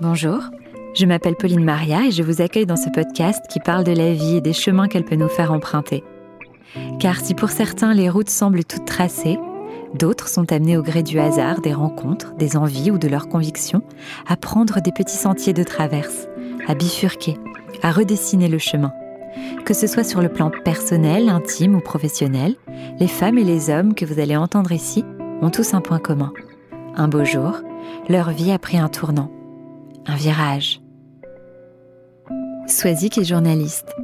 Bonjour, je m'appelle Pauline Maria et je vous accueille dans ce podcast qui parle de la vie et des chemins qu'elle peut nous faire emprunter. Car si pour certains les routes semblent toutes tracées, d'autres sont amenés au gré du hasard, des rencontres, des envies ou de leurs convictions à prendre des petits sentiers de traverse, à bifurquer, à redessiner le chemin. Que ce soit sur le plan personnel, intime ou professionnel, les femmes et les hommes que vous allez entendre ici ont tous un point commun. Un beau jour, leur vie a pris un tournant, un virage. Swazik est journaliste.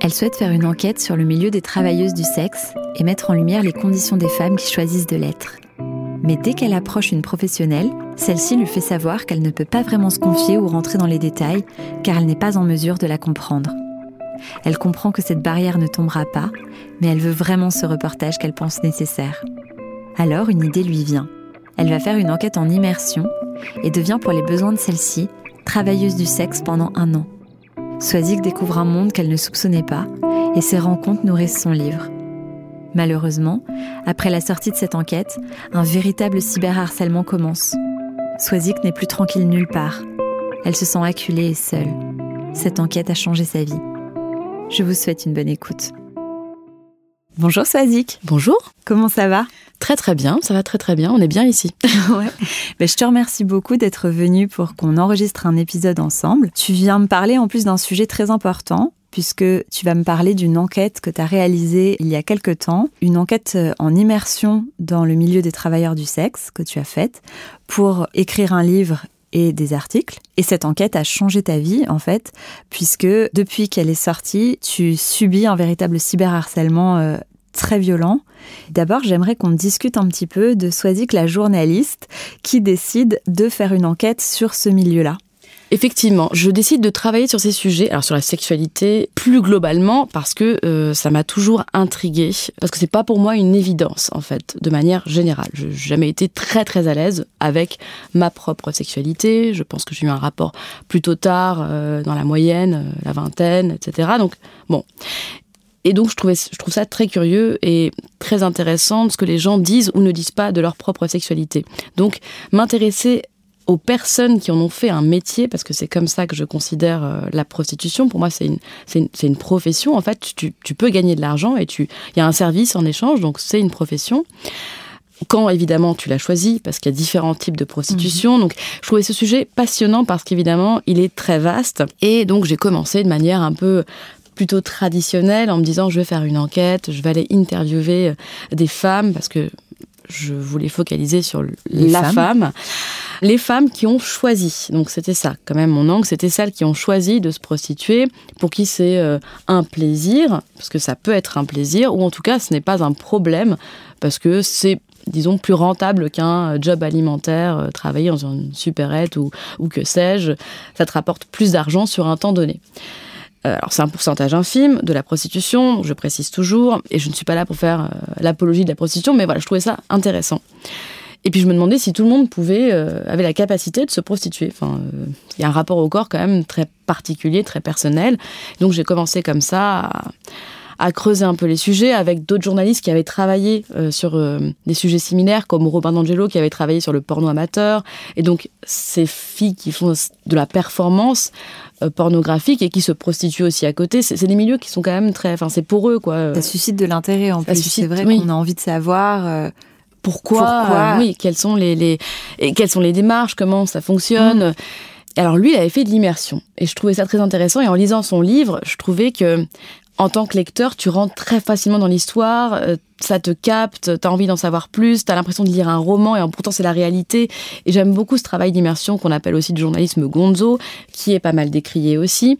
Elle souhaite faire une enquête sur le milieu des travailleuses du sexe et mettre en lumière les conditions des femmes qui choisissent de l'être. Mais dès qu'elle approche une professionnelle, celle-ci lui fait savoir qu'elle ne peut pas vraiment se confier ou rentrer dans les détails car elle n'est pas en mesure de la comprendre. Elle comprend que cette barrière ne tombera pas, mais elle veut vraiment ce reportage qu'elle pense nécessaire. Alors une idée lui vient. Elle va faire une enquête en immersion et devient pour les besoins de celle-ci travailleuse du sexe pendant un an. Swazik découvre un monde qu'elle ne soupçonnait pas et ses rencontres nourrissent son livre. Malheureusement, après la sortie de cette enquête, un véritable cyberharcèlement commence. Swazik n'est plus tranquille nulle part. Elle se sent acculée et seule. Cette enquête a changé sa vie. Je vous souhaite une bonne écoute. Bonjour Swazik. Bonjour. Comment ça va? Très très bien, ça va très très bien, on est bien ici. ouais. Ben, je te remercie beaucoup d'être venu pour qu'on enregistre un épisode ensemble. Tu viens me parler en plus d'un sujet très important puisque tu vas me parler d'une enquête que tu as réalisée il y a quelque temps, une enquête euh, en immersion dans le milieu des travailleurs du sexe que tu as faite pour écrire un livre et des articles. Et cette enquête a changé ta vie, en fait, puisque depuis qu'elle est sortie, tu subis un véritable cyberharcèlement euh, très violent. D'abord, j'aimerais qu'on discute un petit peu de Swazik, la journaliste, qui décide de faire une enquête sur ce milieu-là. Effectivement, je décide de travailler sur ces sujets, alors sur la sexualité plus globalement, parce que euh, ça m'a toujours intriguée, parce que c'est pas pour moi une évidence en fait, de manière générale. Je n'ai jamais été très très à l'aise avec ma propre sexualité. Je pense que j'ai eu un rapport plutôt tard, euh, dans la moyenne, euh, la vingtaine, etc. Donc bon. Et donc je, trouvais, je trouve ça très curieux et très intéressant ce que les gens disent ou ne disent pas de leur propre sexualité. Donc m'intéresser aux personnes qui en ont fait un métier, parce que c'est comme ça que je considère euh, la prostitution. Pour moi, c'est une, une, une, profession. En fait, tu, tu peux gagner de l'argent et il y a un service en échange, donc c'est une profession. Quand évidemment tu l'as choisi, parce qu'il y a différents types de prostitution. Mmh. Donc je trouvais ce sujet passionnant parce qu'évidemment il est très vaste. Et donc j'ai commencé de manière un peu plutôt traditionnelle en me disant je vais faire une enquête, je vais aller interviewer euh, des femmes parce que je voulais focaliser sur les la femmes. femme. Les femmes qui ont choisi, donc c'était ça, quand même mon angle, c'était celles qui ont choisi de se prostituer, pour qui c'est euh, un plaisir, parce que ça peut être un plaisir, ou en tout cas ce n'est pas un problème, parce que c'est disons, plus rentable qu'un job alimentaire, euh, travailler dans une supérette ou, ou que sais-je, ça te rapporte plus d'argent sur un temps donné. Euh, alors c'est un pourcentage infime de la prostitution, je précise toujours, et je ne suis pas là pour faire euh, l'apologie de la prostitution, mais voilà, je trouvais ça intéressant. Et puis je me demandais si tout le monde pouvait, euh, avait la capacité de se prostituer. Enfin, il euh, y a un rapport au corps quand même très particulier, très personnel. Donc j'ai commencé comme ça à, à, creuser un peu les sujets avec d'autres journalistes qui avaient travaillé euh, sur euh, des sujets similaires, comme Robin D'Angelo qui avait travaillé sur le porno amateur. Et donc ces filles qui font de la performance euh, pornographique et qui se prostituent aussi à côté, c'est des milieux qui sont quand même très... Enfin, c'est pour eux, quoi. Ça suscite de l'intérêt en plus. C'est vrai oui. qu'on a envie de savoir... Pourquoi, pourquoi oui, quelles sont les, les et quelles sont les démarches, comment ça fonctionne. Mmh. Alors lui, il avait fait de l'immersion et je trouvais ça très intéressant. Et en lisant son livre, je trouvais que en tant que lecteur, tu rentres très facilement dans l'histoire, euh, ça te capte, tu as envie d'en savoir plus, tu as l'impression de lire un roman et pourtant c'est la réalité. Et j'aime beaucoup ce travail d'immersion qu'on appelle aussi du journalisme gonzo, qui est pas mal décrié aussi.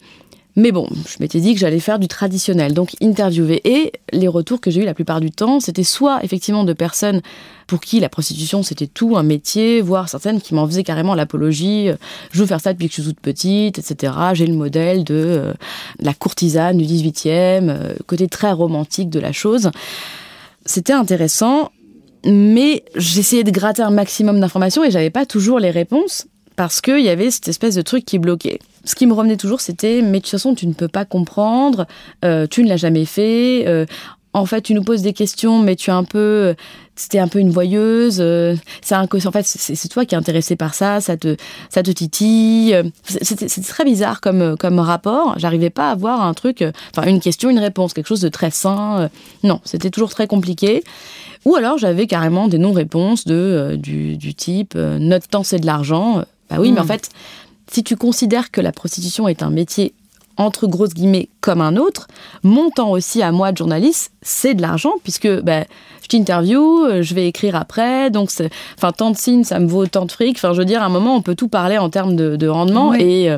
Mais bon, je m'étais dit que j'allais faire du traditionnel, donc interviewer. Et les retours que j'ai eu la plupart du temps, c'était soit effectivement de personnes pour qui la prostitution c'était tout un métier, voire certaines qui m'en faisaient carrément l'apologie. Je veux faire ça depuis que je suis toute petite, etc. J'ai le modèle de euh, la courtisane du 18e, euh, côté très romantique de la chose. C'était intéressant, mais j'essayais de gratter un maximum d'informations et j'avais pas toujours les réponses parce qu'il y avait cette espèce de truc qui bloquait. Ce qui me revenait toujours, c'était mais de toute façon, tu ne peux pas comprendre, euh, tu ne l'as jamais fait. Euh, en fait, tu nous poses des questions, mais tu es un peu, c'était un peu une voyeuse. Euh, c'est un, en fait, c'est toi qui es intéressé par ça, ça te, ça te titille. C'était très bizarre comme, comme rapport. J'arrivais pas à avoir un truc, enfin, une question, une réponse, quelque chose de très sain. Non, c'était toujours très compliqué. Ou alors, j'avais carrément des non-réponses de, du, du, type, notre temps, c'est de l'argent. Bah oui, mais en hmm. fait, si tu considères que la prostitution est un métier entre grosses guillemets comme un autre, mon temps aussi à moi de journaliste, c'est de l'argent puisque ben, je t'interview, euh, je vais écrire après, donc enfin tant de signes, ça me vaut tant de fric. Enfin, je veux dire, à un moment, on peut tout parler en termes de, rendement et euh,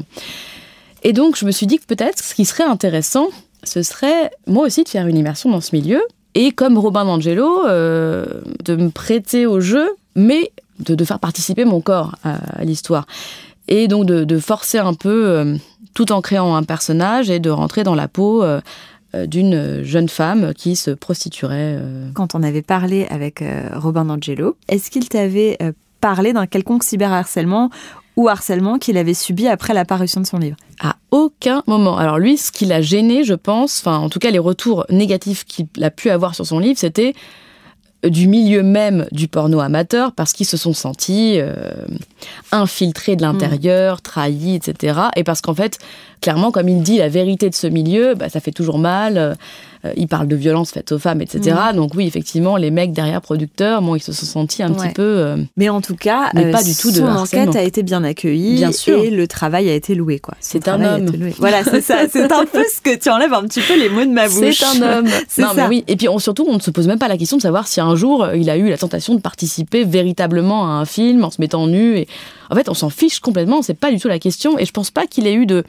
et donc je me suis dit que peut-être ce qui serait intéressant, ce serait moi aussi de faire une immersion dans ce milieu et comme Robin D'Angelo, euh, de me prêter au jeu, mais de, faire participer mon corps à, l'histoire et donc de, forcer un peu tout en créant un personnage et de rentrer dans la peau euh, euh, d'une jeune femme qui se prostituerait. Euh. Quand on avait parlé avec Robin D'Angelo, est-ce qu'il t'avait parlé d'un quelconque cyberharcèlement ou harcèlement qu'il avait subi après la parution de son livre? À aucun moment. Alors lui, ce qui l'a gêné, je pense, enfin en tout cas les retours négatifs qu'il a pu avoir sur son livre, c'était du milieu même du porno amateur parce qu'ils se sont sentis euh, infiltrés de l'intérieur, trahis, etc. Et parce qu'en fait, clairement, comme il dit la vérité de ce milieu, bah, ça fait toujours mal. Euh, il parle de violence faite aux femmes, etc. Mm. Donc oui, effectivement, les mecs derrière producteurs, bon, ils se sont sentis un petit peu. Euh, mais en tout cas, mais pas du tout de enquête a été bien accueillie. Bien sûr. Et le travail a été loué, quoi. C'est un homme. Voilà, c'est ça. C'est un peu ce que tu enlèves un petit peu les mots de ma bouche. C'est un homme. non, mais oui. Et puis surtout, on ne se pose même pas la question de savoir si un jour il a eu la tentation de participer véritablement à un film en se mettant nu. Et en fait, on s'en fiche complètement. C'est pas du tout la question. Et je pense pas qu'il ait eu de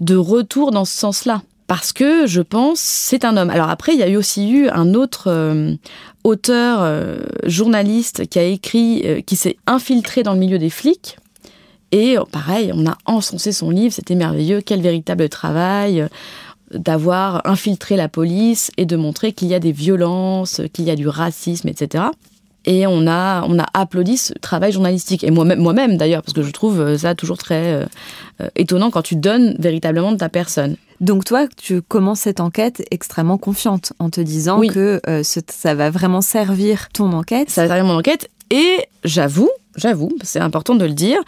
de retour dans ce sens-là. Parce que je pense c'est un homme. Alors après, il y a eu aussi eu un autre euh, auteur, euh, journaliste, qui a écrit, euh, qui s'est infiltré dans le milieu des flics. Et pareil, on a encensé son livre, c'était merveilleux, quel véritable travail d'avoir infiltré la police et de montrer qu'il y a des violences, qu'il y a du racisme, etc et on a, on a applaudi ce travail journalistique. Et moi-même, moi-même d'ailleurs, parce que je trouve ça toujours très étonnant quand tu donnes véritablement de ta personne. Donc toi, tu commences cette enquête extrêmement confiante en te disant que ça va vraiment servir ton enquête. Ça va servir mon enquête. Et j'avoue, j'avoue, c'est important de le dire.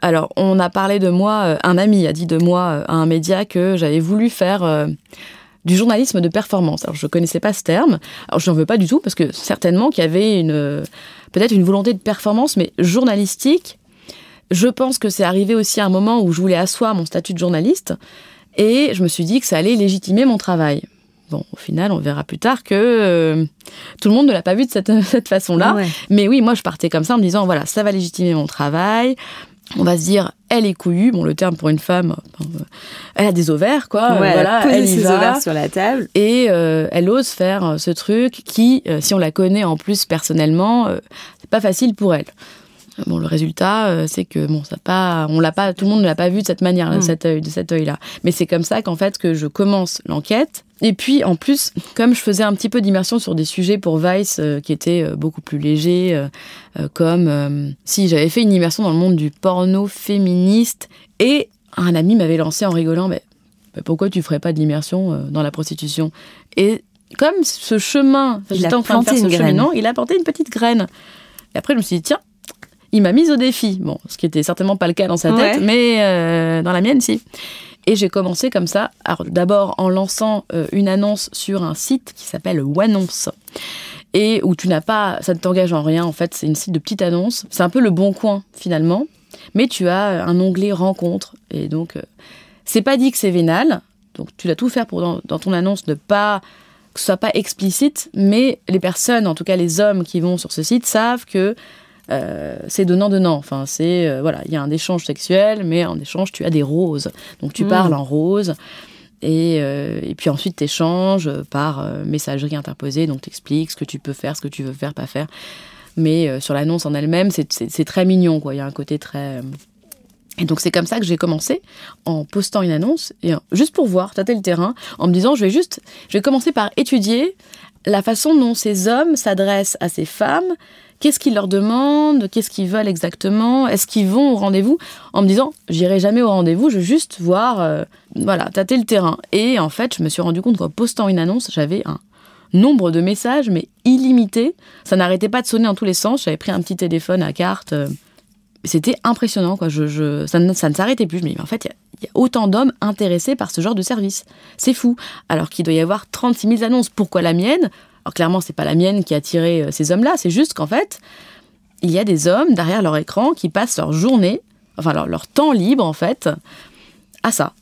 Alors, on a parlé de moi, un ami a dit de moi à un média que j'avais voulu faire du journalisme de performance. Alors je connaissais pas ce terme. Alors je n'en veux pas du tout parce que certainement qu'il y avait une peut-être une volonté de performance, mais journalistique. Je pense que c'est arrivé aussi à un moment où je voulais asseoir mon statut de journaliste et je me suis dit que ça allait légitimer mon travail. Bon, au final, on verra plus tard que euh, tout le monde ne l'a pas vu de cette, cette façon-là. Mais oui, moi, je partais comme ça en me disant, voilà, ça va légitimer mon travail on va se dire, elle est couillue, bon le terme pour une femme, euh, elle a des ovaires quoi, voilà, elle y va, ovaires sur la table et euh, elle ose faire euh, ce truc qui, si on la connaît en plus personnellement, c'est pas facile pour elle. Bon, le résultat, c'est que bon, ça pas, on l'a pas, tout le monde ne l'a pas vu de cette manière, de mm. cet œil, de cet œil-là. Mais c'est comme ça qu'en fait que je commence l'enquête et puis en plus, comme je faisais un petit peu d'immersion sur des sujets pour Vice euh, qui étaient euh, beaucoup plus légers, euh, comme si j'avais fait une immersion dans le monde du porno féministe, et un ami m'avait lancé en rigolant, mais, pourquoi tu ferais pas de l'immersion dans la prostitution? Et comme ce chemin, j'étais en train de faire ce chemin, il a apporté une petite graine. Et après, je me suis dit, tiens, il m'a mise au défi. Bon, ce qui était certainement pas le cas dans sa tête, mais dans la mienne, si. Et j'ai commencé comme ça, d'abord en lançant euh, une annonce sur un site qui s'appelle Wannonce. Et où tu n'as pas, ça ne t'engage en rien, en fait, c'est une site de petite annonce. C'est un peu le bon coin, finalement. Mais tu as un onglet rencontre. Et donc, euh, c'est pas dit que c'est vénal. Donc, tu dois tout faire pour, dans, dans ton annonce, ne pas que ce soit pas explicite, mais les personnes, en tout cas les hommes qui vont sur ce site, savent que euh, c'est donnant-donnant. Enfin, c'est euh, voilà, il y a un échange sexuel, mais en échange, tu as des roses. Donc, tu mm. parles en rose. Et, euh, et puis ensuite, tu échanges par messagerie interposée. Donc, tu expliques ce que tu peux faire, ce que tu veux faire, pas faire. Mais sur l'annonce en elle-même, c'est très mignon. quoi. Il y a un côté très. Et donc c'est comme ça que j'ai commencé en postant une annonce et juste pour voir, tâter le terrain, en me disant je vais juste, je vais commencer par étudier la façon dont ces hommes s'adressent à ces femmes, qu'est-ce qu'ils leur demandent, qu'est-ce qu'ils veulent exactement, est-ce qu'ils vont au rendez-vous, en me disant, j'irai jamais au rendez-vous, je veux juste voir, euh, voilà, tâter le terrain. Et en fait, je me suis rendu compte qu'en postant une annonce, j'avais un nombre de messages, mais illimité. Ça n'arrêtait pas de sonner dans tous les sens. J'avais pris un petit téléphone à carte. Euh, c'était impressionnant, quoi. Je, ça ne, s'arrêtait plus. Je me dis, mais en fait, il y, a autant d'hommes intéressés par ce genre de service. C'est fou. Alors qu'il doit y avoir 36 000 annonces. Pourquoi la mienne? Alors clairement, c'est pas la mienne qui a attiré euh, ces hommes-là. C'est juste qu'en fait, il y a des hommes derrière leur écran qui passent leur journée, enfin leur, temps libre, en fait, à ça.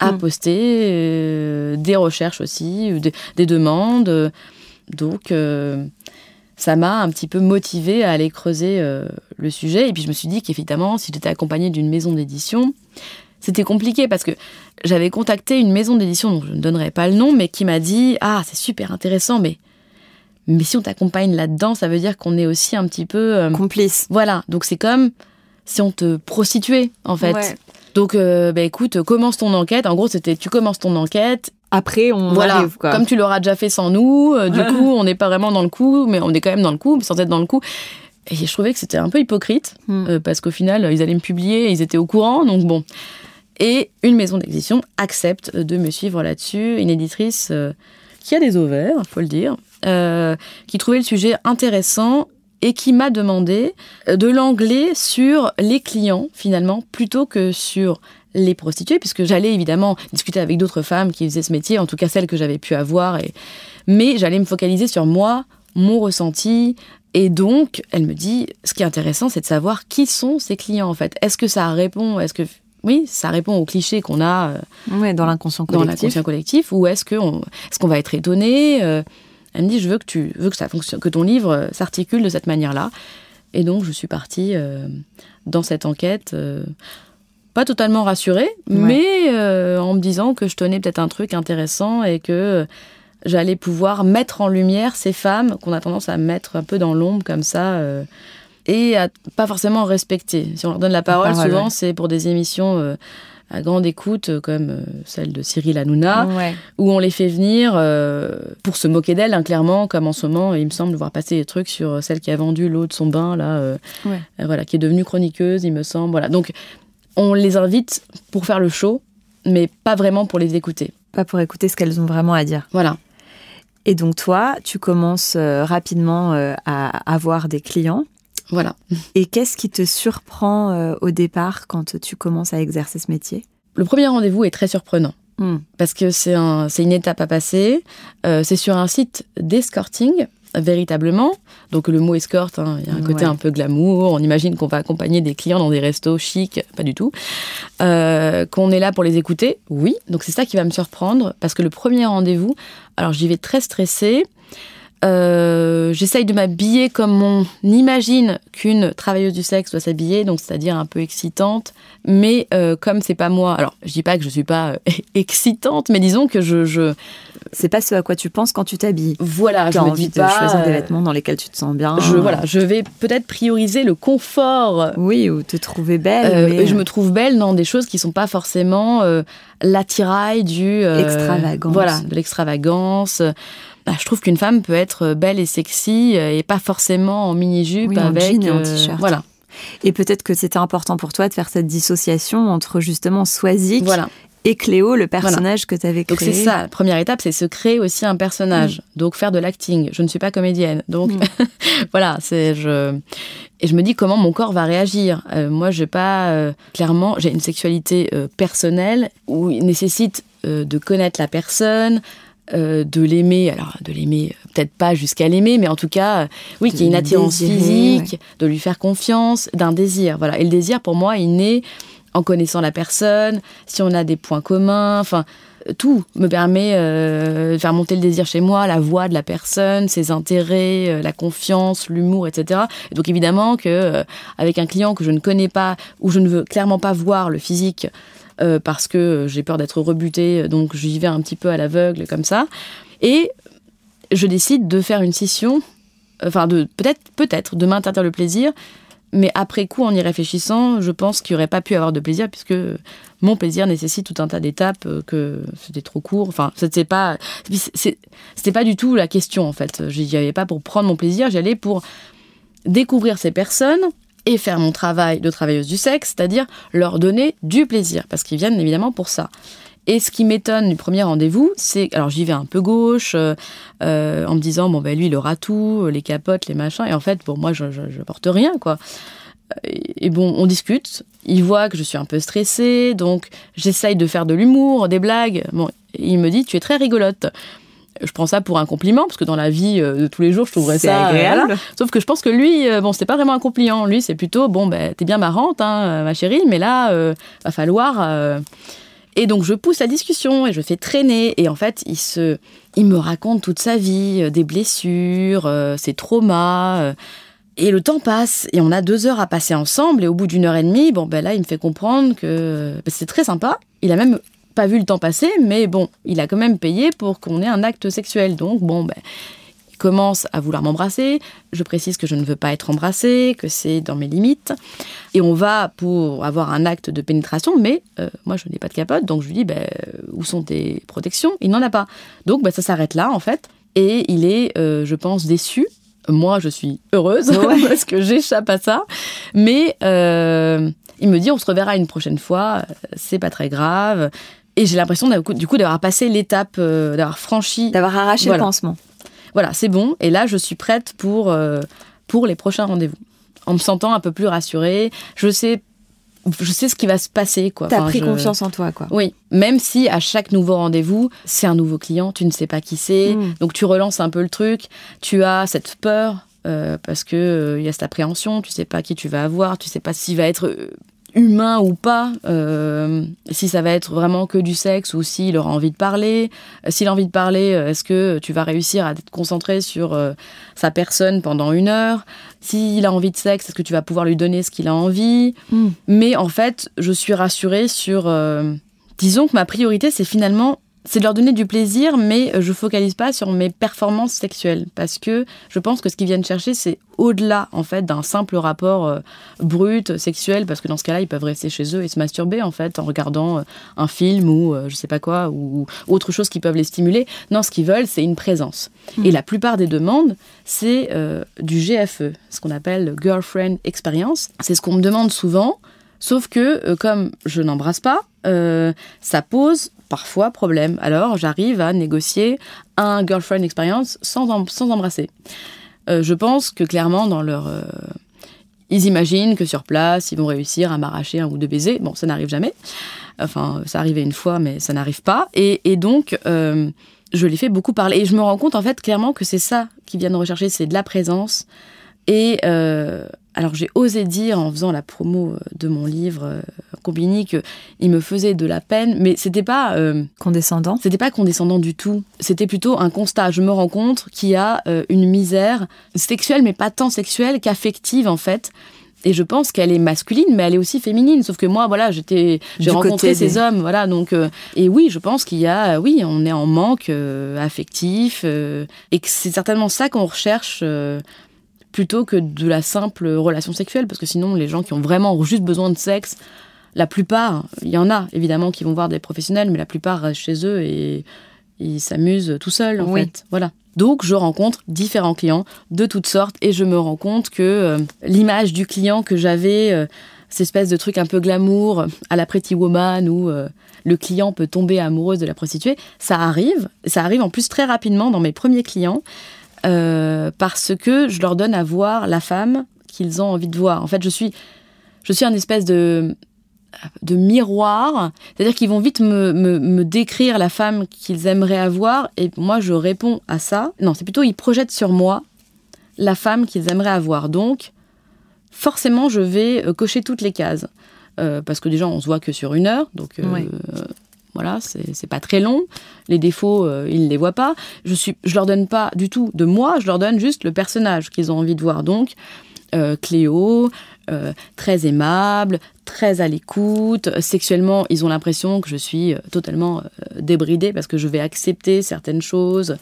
À mm. poster euh, des recherches aussi, des, demandes. Donc, ça m'a un petit peu motivé à aller creuser euh, le sujet. Et puis je me suis dit qu'évidemment, si j'étais accompagnée d'une maison d'édition, c'était compliqué parce que j'avais contacté une maison d'édition dont je ne donnerai pas le nom, mais qui m'a dit Ah, c'est super intéressant, mais, mais si on t'accompagne là-dedans, ça veut dire qu'on est aussi un petit peu. Euh, Complice. Voilà. Donc c'est comme si on te prostituait, en fait. Donc, euh, bah, écoute, commence ton enquête. En gros, c'était tu commences ton enquête après on voilà, arrive quoi. Comme tu l'auras déjà fait sans nous, euh, du coup on n'est pas vraiment dans le coup, mais on est quand même dans le coup, sans être dans le coup. Et je trouvais que c'était un peu hypocrite hmm. euh, parce qu'au final ils allaient me publier, ils étaient au courant, donc bon. Et une maison d'édition accepte de me suivre là-dessus, une éditrice qui a des ovaires, faut le dire, qui trouvait le sujet intéressant et qui m'a demandé de l'anglais sur les clients finalement plutôt que sur les prostituées, puisque j'allais évidemment discuter avec d'autres femmes qui faisaient ce métier, en tout cas celles que j'avais pu avoir, et... mais j'allais me focaliser sur moi, mon ressenti, et donc elle me dit, ce qui est intéressant, c'est de savoir qui sont ces clients en fait. Est-ce que ça répond, est-ce que oui, ça répond aux clichés qu'on a euh, dans l'inconscient collectif. collectif, ou est-ce qu'on est qu'on va être étonné euh, Elle me dit, je veux que tu veux que ça fonctionne, que ton livre euh, s'articule de cette manière-là. Et donc je suis partie dans cette enquête pas totalement rassurée, mais euh, en me disant que je tenais peut-être un truc intéressant et que j'allais pouvoir mettre en lumière ces femmes qu'on a tendance à mettre un peu dans l'ombre comme ça euh, et à pas forcément respecter. Si on leur donne la parole, souvent c'est pour des émissions euh, à grande écoute comme celle de Cyril Hanouna, où on les fait venir pour se moquer d'elle, hein, clairement, comme en ce moment, il me semble voir passer des trucs sur celle qui a vendu l'eau de son bain, là, voilà, qui est devenue chroniqueuse, il me semble. Voilà. Donc, on les invite pour faire le show, mais pas vraiment pour les écouter. Pas pour écouter ce qu'elles ont vraiment à dire. Voilà. Et donc toi, tu commences euh, rapidement euh, à avoir des clients. Voilà. Et qu'est-ce qui te surprend euh, au départ quand tu commences à exercer ce métier? Le premier rendez-vous est très surprenant. Hmm. Parce que c'est une étape à passer. c'est sur un site d'escorting véritablement. Donc le mot escorte, hein, il y a un côté un peu glamour. On imagine qu'on va accompagner des clients dans des restos chics, pas du tout. Euh, qu'on est là pour les écouter, oui. Donc c'est ça qui va me surprendre parce que le premier rendez-vous, alors j'y vais très stressée. Euh, j'essaye de m'habiller comme on imagine qu'une travailleuse du sexe doit s'habiller, donc c'est-à-dire un peu excitante. Mais euh, comme c'est pas moi, alors je dis pas que je suis pas euh, excitante, mais disons que je, je... c'est pas ce à quoi tu penses quand tu t'habilles. Voilà, je me envie de choisir des vêtements dans lesquels tu te sens bien. Je voilà, je vais peut-être prioriser le confort. Oui, ou te trouver belle. Mais... Je me trouve belle dans des choses qui sont pas forcément l'attirail du extravagance. Voilà, de l'extravagance. Bah, je trouve qu'une femme peut être belle et sexy euh, et pas forcément en mini-jupe avec. En jean et en euh, t-shirt. Voilà. Et peut-être que c'était important pour toi de faire cette dissociation entre justement Swazik voilà. et Cléo, le personnage que tu avais créé. Donc c'est ça, la première étape, c'est se créer aussi un personnage. Mm. Donc faire de l'acting. Je ne suis pas comédienne. Donc mm. voilà, c'est je et je me dis comment mon corps va réagir. Euh, moi, j'ai pas clairement, j'ai une sexualité personnelle où il nécessite de connaître la personne, euh, de l'aimer, alors de l'aimer, peut-être pas jusqu'à l'aimer, mais en tout cas, euh, oui, qu'il y ait une attirance physique, de lui faire confiance, d'un désir. Voilà. Et le désir, pour moi, il naît en connaissant la personne, si on a des points communs, enfin, tout me permet euh, de faire monter le désir chez moi, la voix de la personne, ses intérêts, la confiance, l'humour, etc. donc évidemment que avec un client que je ne connais pas, où je ne veux clairement pas voir le physique euh, parce que j'ai peur d'être rebutée, donc j'y vais un petit peu à l'aveugle comme ça. Et je décide de faire une scission, enfin de peut-être peut-être de m'interdire le plaisir, mais après coup, en y réfléchissant, je pense qu'il n'y aurait pas pu avoir de plaisir puisque mon plaisir nécessite tout un tas d'étapes, euh, que c'était trop court. Enfin, c'était pas, c'était pas du tout la question en fait. J'y allais pas pour prendre mon plaisir, j'y allais pour découvrir ces personnes et faire mon travail de travailleuse du sexe, c'est-à-dire leur donner du plaisir, parce qu'ils viennent évidemment pour ça. Et ce qui m'étonne du premier rendez-vous, c'est alors j'y vais un peu gauche, euh, euh, en me disant bon ben lui il aura tout, les capotes, les machins, et en fait pour moi je, je, porte rien quoi. Et, bon, on discute. Il voit que je suis un peu stressée, donc j'essaye de faire de l'humour, des blagues. Bon, il me dit tu es très rigolote je prends ça pour un compliment parce que dans la vie euh, de tous les jours je trouverais ça agréable sauf que je pense que lui bon c'était pas vraiment un compliment lui c'est plutôt bon ben t'es bien marrante hein, ma chérie mais là va falloir et donc je pousse la discussion et je fais traîner. Et en fait, il, se, il me raconte toute sa vie, euh, des blessures, euh, ses traumas. Euh. et le temps passe et on a deux heures à passer ensemble. Et au bout d'une heure et demie, bon ben là, il me fait comprendre que ben, c'est très sympa. Il a même pas vu le temps passer, mais bon, il a quand même payé pour qu'on ait un acte sexuel. Donc bon, ben, commence à vouloir m'embrasser. Je précise que je ne veux pas être embrassée, que c'est dans mes limites. Et on va pour avoir un acte de pénétration, mais euh, moi je n'ai pas de capote, donc je lui dis ben, où sont tes protections? Il n'en a pas. Donc ben, ça s'arrête là en fait. Et il est, euh, je pense, déçu. Moi, je suis heureuse parce que j'échappe à ça. Mais euh, il me dit on se reverra une prochaine fois, c'est pas très grave. Et j'ai l'impression du coup d'avoir passé l'étape, d'avoir franchi. D'avoir arraché le pansement voilà, c'est bon. Et là, je suis prête pour, euh, pour les prochains rendez-vous. En me sentant un peu plus rassurée. Je sais je sais ce qui va se passer. quoi. T'as pris confiance en toi, quoi. Oui, même si à chaque nouveau rendez-vous, c'est un nouveau client, tu ne sais pas qui c'est, hmm. donc tu relances un peu le truc, tu as cette peur euh, parce que euh, il y a cette appréhension, tu sais pas qui tu vas avoir, tu sais pas s'il va être humain ou pas, euh, si ça va être vraiment que du sexe ou s'il aura envie de parler. Euh, s'il a envie de parler, euh, est-ce que tu vas réussir à te concentrer sur sa personne pendant une heure? S'il a envie de sexe, est-ce que tu vas pouvoir lui donner ce qu'il a envie? Hmm. Mais en fait, je suis rassurée sur... disons que ma priorité, c'est finalement c'est de leur donner du plaisir, mais euh, je focalise pas sur mes performances sexuelles parce que je pense que ce qu'ils viennent chercher, c'est au-delà en fait d'un simple rapport euh, brut sexuel, parce que dans ce cas-là, ils peuvent rester chez eux et se masturber en fait en regardant euh, un film ou je sais pas quoi ou, autre chose qui peuvent les stimuler. Non, ce qu'ils veulent, c'est une présence. Mmh. Et la plupart des demandes, c'est du GFE, ce qu'on appelle girlfriend experience. C'est ce qu'on me demande souvent. Sauf que, comme je n'embrasse pas, ça pose parfois problème. Alors j'arrive à négocier un girlfriend experience sans, sans embrasser. Euh, je pense que clairement dans leur... Euh, ils imaginent que sur place, ils vont réussir à m'arracher un ou deux baisers. Bon, ça n'arrive jamais. Enfin, ça arrivait une fois, mais ça n'arrive pas. Et, donc, euh, je les fais beaucoup parler. Et je me rends compte, en fait, clairement que c'est ça qu'ils viennent rechercher, c'est de la présence. Et alors j'ai osé dire en faisant la promo euh, de mon livre euh, Combini qu'il me faisait de la peine, mais c'était pas euh, condescendant. C'était pas condescendant du tout. C'était plutôt un constat. Je me rends compte qu'il y a une misère sexuelle, mais pas tant sexuelle qu'affective en fait. Et je pense qu'elle est masculine, mais elle est aussi féminine. Sauf que moi, voilà, j'étais, j'ai rencontré ces hommes, voilà. Donc, et oui, je pense qu'il y a, oui, on est en manque affectif, et que c'est certainement ça qu'on recherche plutôt que de la simple relation sexuelle, parce que sinon, les gens qui ont vraiment juste besoin de sexe, la plupart, il y en a évidemment qui vont voir des professionnels, mais la plupart restent chez eux et ils s'amusent tout seuls en fait. Voilà. Donc je rencontre différents clients de toutes sortes et je me rends compte que euh, l'image du client que j'avais, euh, cette espèce de truc un peu glamour à la Pretty Woman où euh, le client peut tomber amoureuse de la prostituée, ça arrive. Ça arrive en plus très rapidement dans mes premiers clients. Euh, parce que je leur donne à voir la femme qu'ils ont envie de voir. En fait, je suis, je suis un espèce de, de miroir, c'est-à-dire qu'ils vont vite me, me, décrire la femme qu'ils aimeraient avoir, et moi je réponds à ça. Non, c'est plutôt ils projettent sur moi la femme qu'ils aimeraient avoir. Donc, forcément, je vais euh, cocher toutes les cases. Euh, parce que déjà, on se voit que sur une heure, donc voilà, c'est pas très long. Les défauts, euh, ils ne les voient pas. Je suis, je leur donne pas du tout de moi, je leur donne juste le personnage qu'ils ont envie de voir. Donc, euh, Cléo, euh, très aimable, très à l'écoute. Sexuellement, ils ont l'impression que je suis totalement débridée parce que je vais accepter certaines choses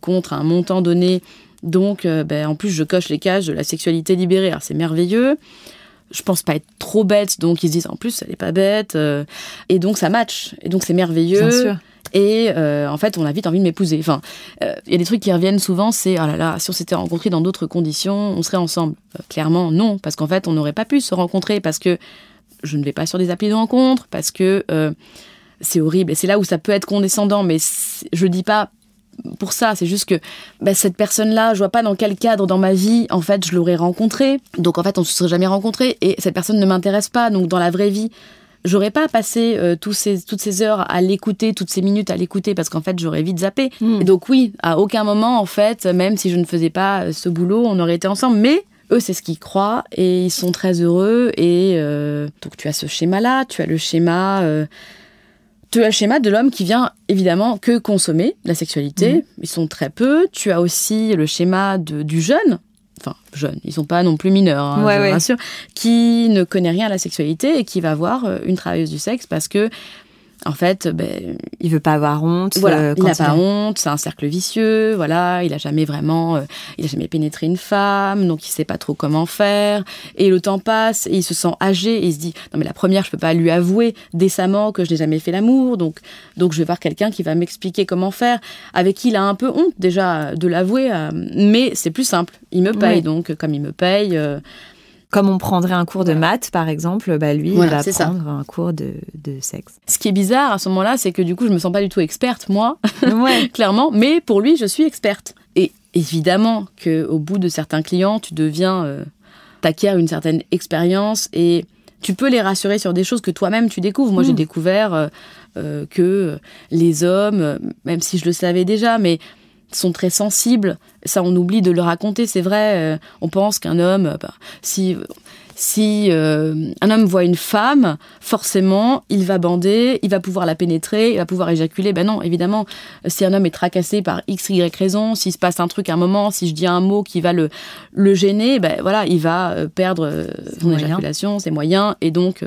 contre un montant donné. Donc, ben, en plus, je coche les cases de la sexualité libérée. C'est merveilleux je pense pas être trop bête, donc ils se disent en plus elle est pas bête, euh, et donc ça match, et donc c'est merveilleux. Et euh, en fait, on a vite envie de m'épouser. Enfin, euh, il y a des trucs qui reviennent souvent, c'est oh là là, si on s'était rencontrés dans d'autres conditions, on serait ensemble. clairement, non, parce qu'en fait, on n'aurait pas pu se rencontrer parce que je ne vais pas sur des applis de rencontre, parce que c'est horrible. Et c'est là où ça peut être condescendant, mais je dis pas pour ça. C'est juste que bah, cette personne-là, je vois pas dans quel cadre dans ma vie, en fait, je l'aurais rencontrée. Donc, en fait, on se serait jamais rencontré et cette personne ne m'intéresse pas. Donc, dans la vraie vie, j'aurais pas passé euh, tous ces, toutes ces heures à l'écouter, toutes ces minutes à l'écouter, parce qu'en fait, j'aurais vite zappé. Hmm. Et donc, oui, à aucun moment, en fait, même si je ne faisais pas euh, ce boulot, on aurait été ensemble. Mais eux, c'est ce qu'ils croient et ils sont très heureux. Et euh, donc, tu as ce schéma-là, tu as le schéma tu as le schéma de l'homme qui vient évidemment que consommer la sexualité. Mhm. Ils sont très peu. Tu as aussi le schéma du jeune, enfin jeune, ils sont pas non plus mineurs, hein, bien sûr, qui ne connaît rien à la sexualité et qui va voir euh, une travailleuse du sexe parce que en fait, ben, il veut pas avoir honte. Voilà, euh, il n'a pas honte, c'est un cercle vicieux. Voilà, il a jamais vraiment, euh, il a jamais pénétré une femme, donc il sait pas trop comment faire. Et le temps passe et il se sent âgé et il se dit non mais la première, je peux pas lui avouer décemment que je n'ai jamais fait l'amour, donc donc je vais voir quelqu'un qui va m'expliquer comment faire, avec qui il a un peu honte déjà de l'avouer, euh, mais c'est plus simple. Il me paye, donc comme il me paye. Comme on prendrait un cours de maths, par exemple, bah lui, il va prendre un cours de, sexe. Ce qui est bizarre à ce moment-là, c'est que du coup, je me sens pas du tout experte, moi, clairement, mais pour lui, je suis experte. Et évidemment qu'au bout de certains clients, tu deviens, euh, t'acquiers une certaine expérience et tu peux les rassurer sur des choses que toi-même tu découvres. Moi, j'ai hmm. découvert euh, euh, que les hommes, même si je le savais déjà, mais sont très sensibles. Ça, on oublie de le raconter, c'est vrai. Euh, on pense qu'un homme, bah, si si euh, un homme voit une femme, forcément, il va bander, il va pouvoir la pénétrer, il va pouvoir éjaculer. Ben non, évidemment, si un homme est tracassé par x, y raison, s'il se passe un truc à un moment, si je dis un mot qui va le, le gêner, ben voilà, il va euh, perdre son éjaculation, ses moyens, et donc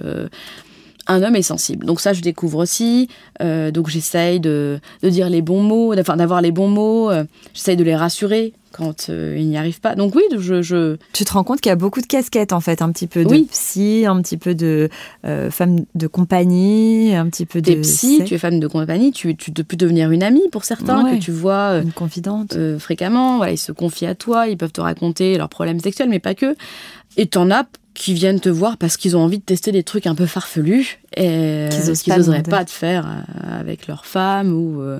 un homme est sensible. Donc ça, je découvre aussi. Euh, donc j'essaye de, dire les bons mots, enfin d'avoir les bons mots. Euh, j'essaye de les rassurer quand euh, ils n'y arrivent pas. Donc oui, je, Tu te rends compte qu'il y a beaucoup de casquettes en fait, un petit peu de psy, un petit peu de femme de compagnie, un petit peu de... T'es psy, tu es femme de compagnie, tu, tu peux devenir une amie pour certains, que tu vois... une confidente. fréquemment, voilà, ils se confient à toi, ils peuvent te raconter leurs problèmes sexuels, mais pas que. Et t'en as qui viennent te voir parce qu'ils ont envie de tester des trucs un peu farfelus et qu'ils n'oseraient pas, de faire euh, avec leur femme ou euh,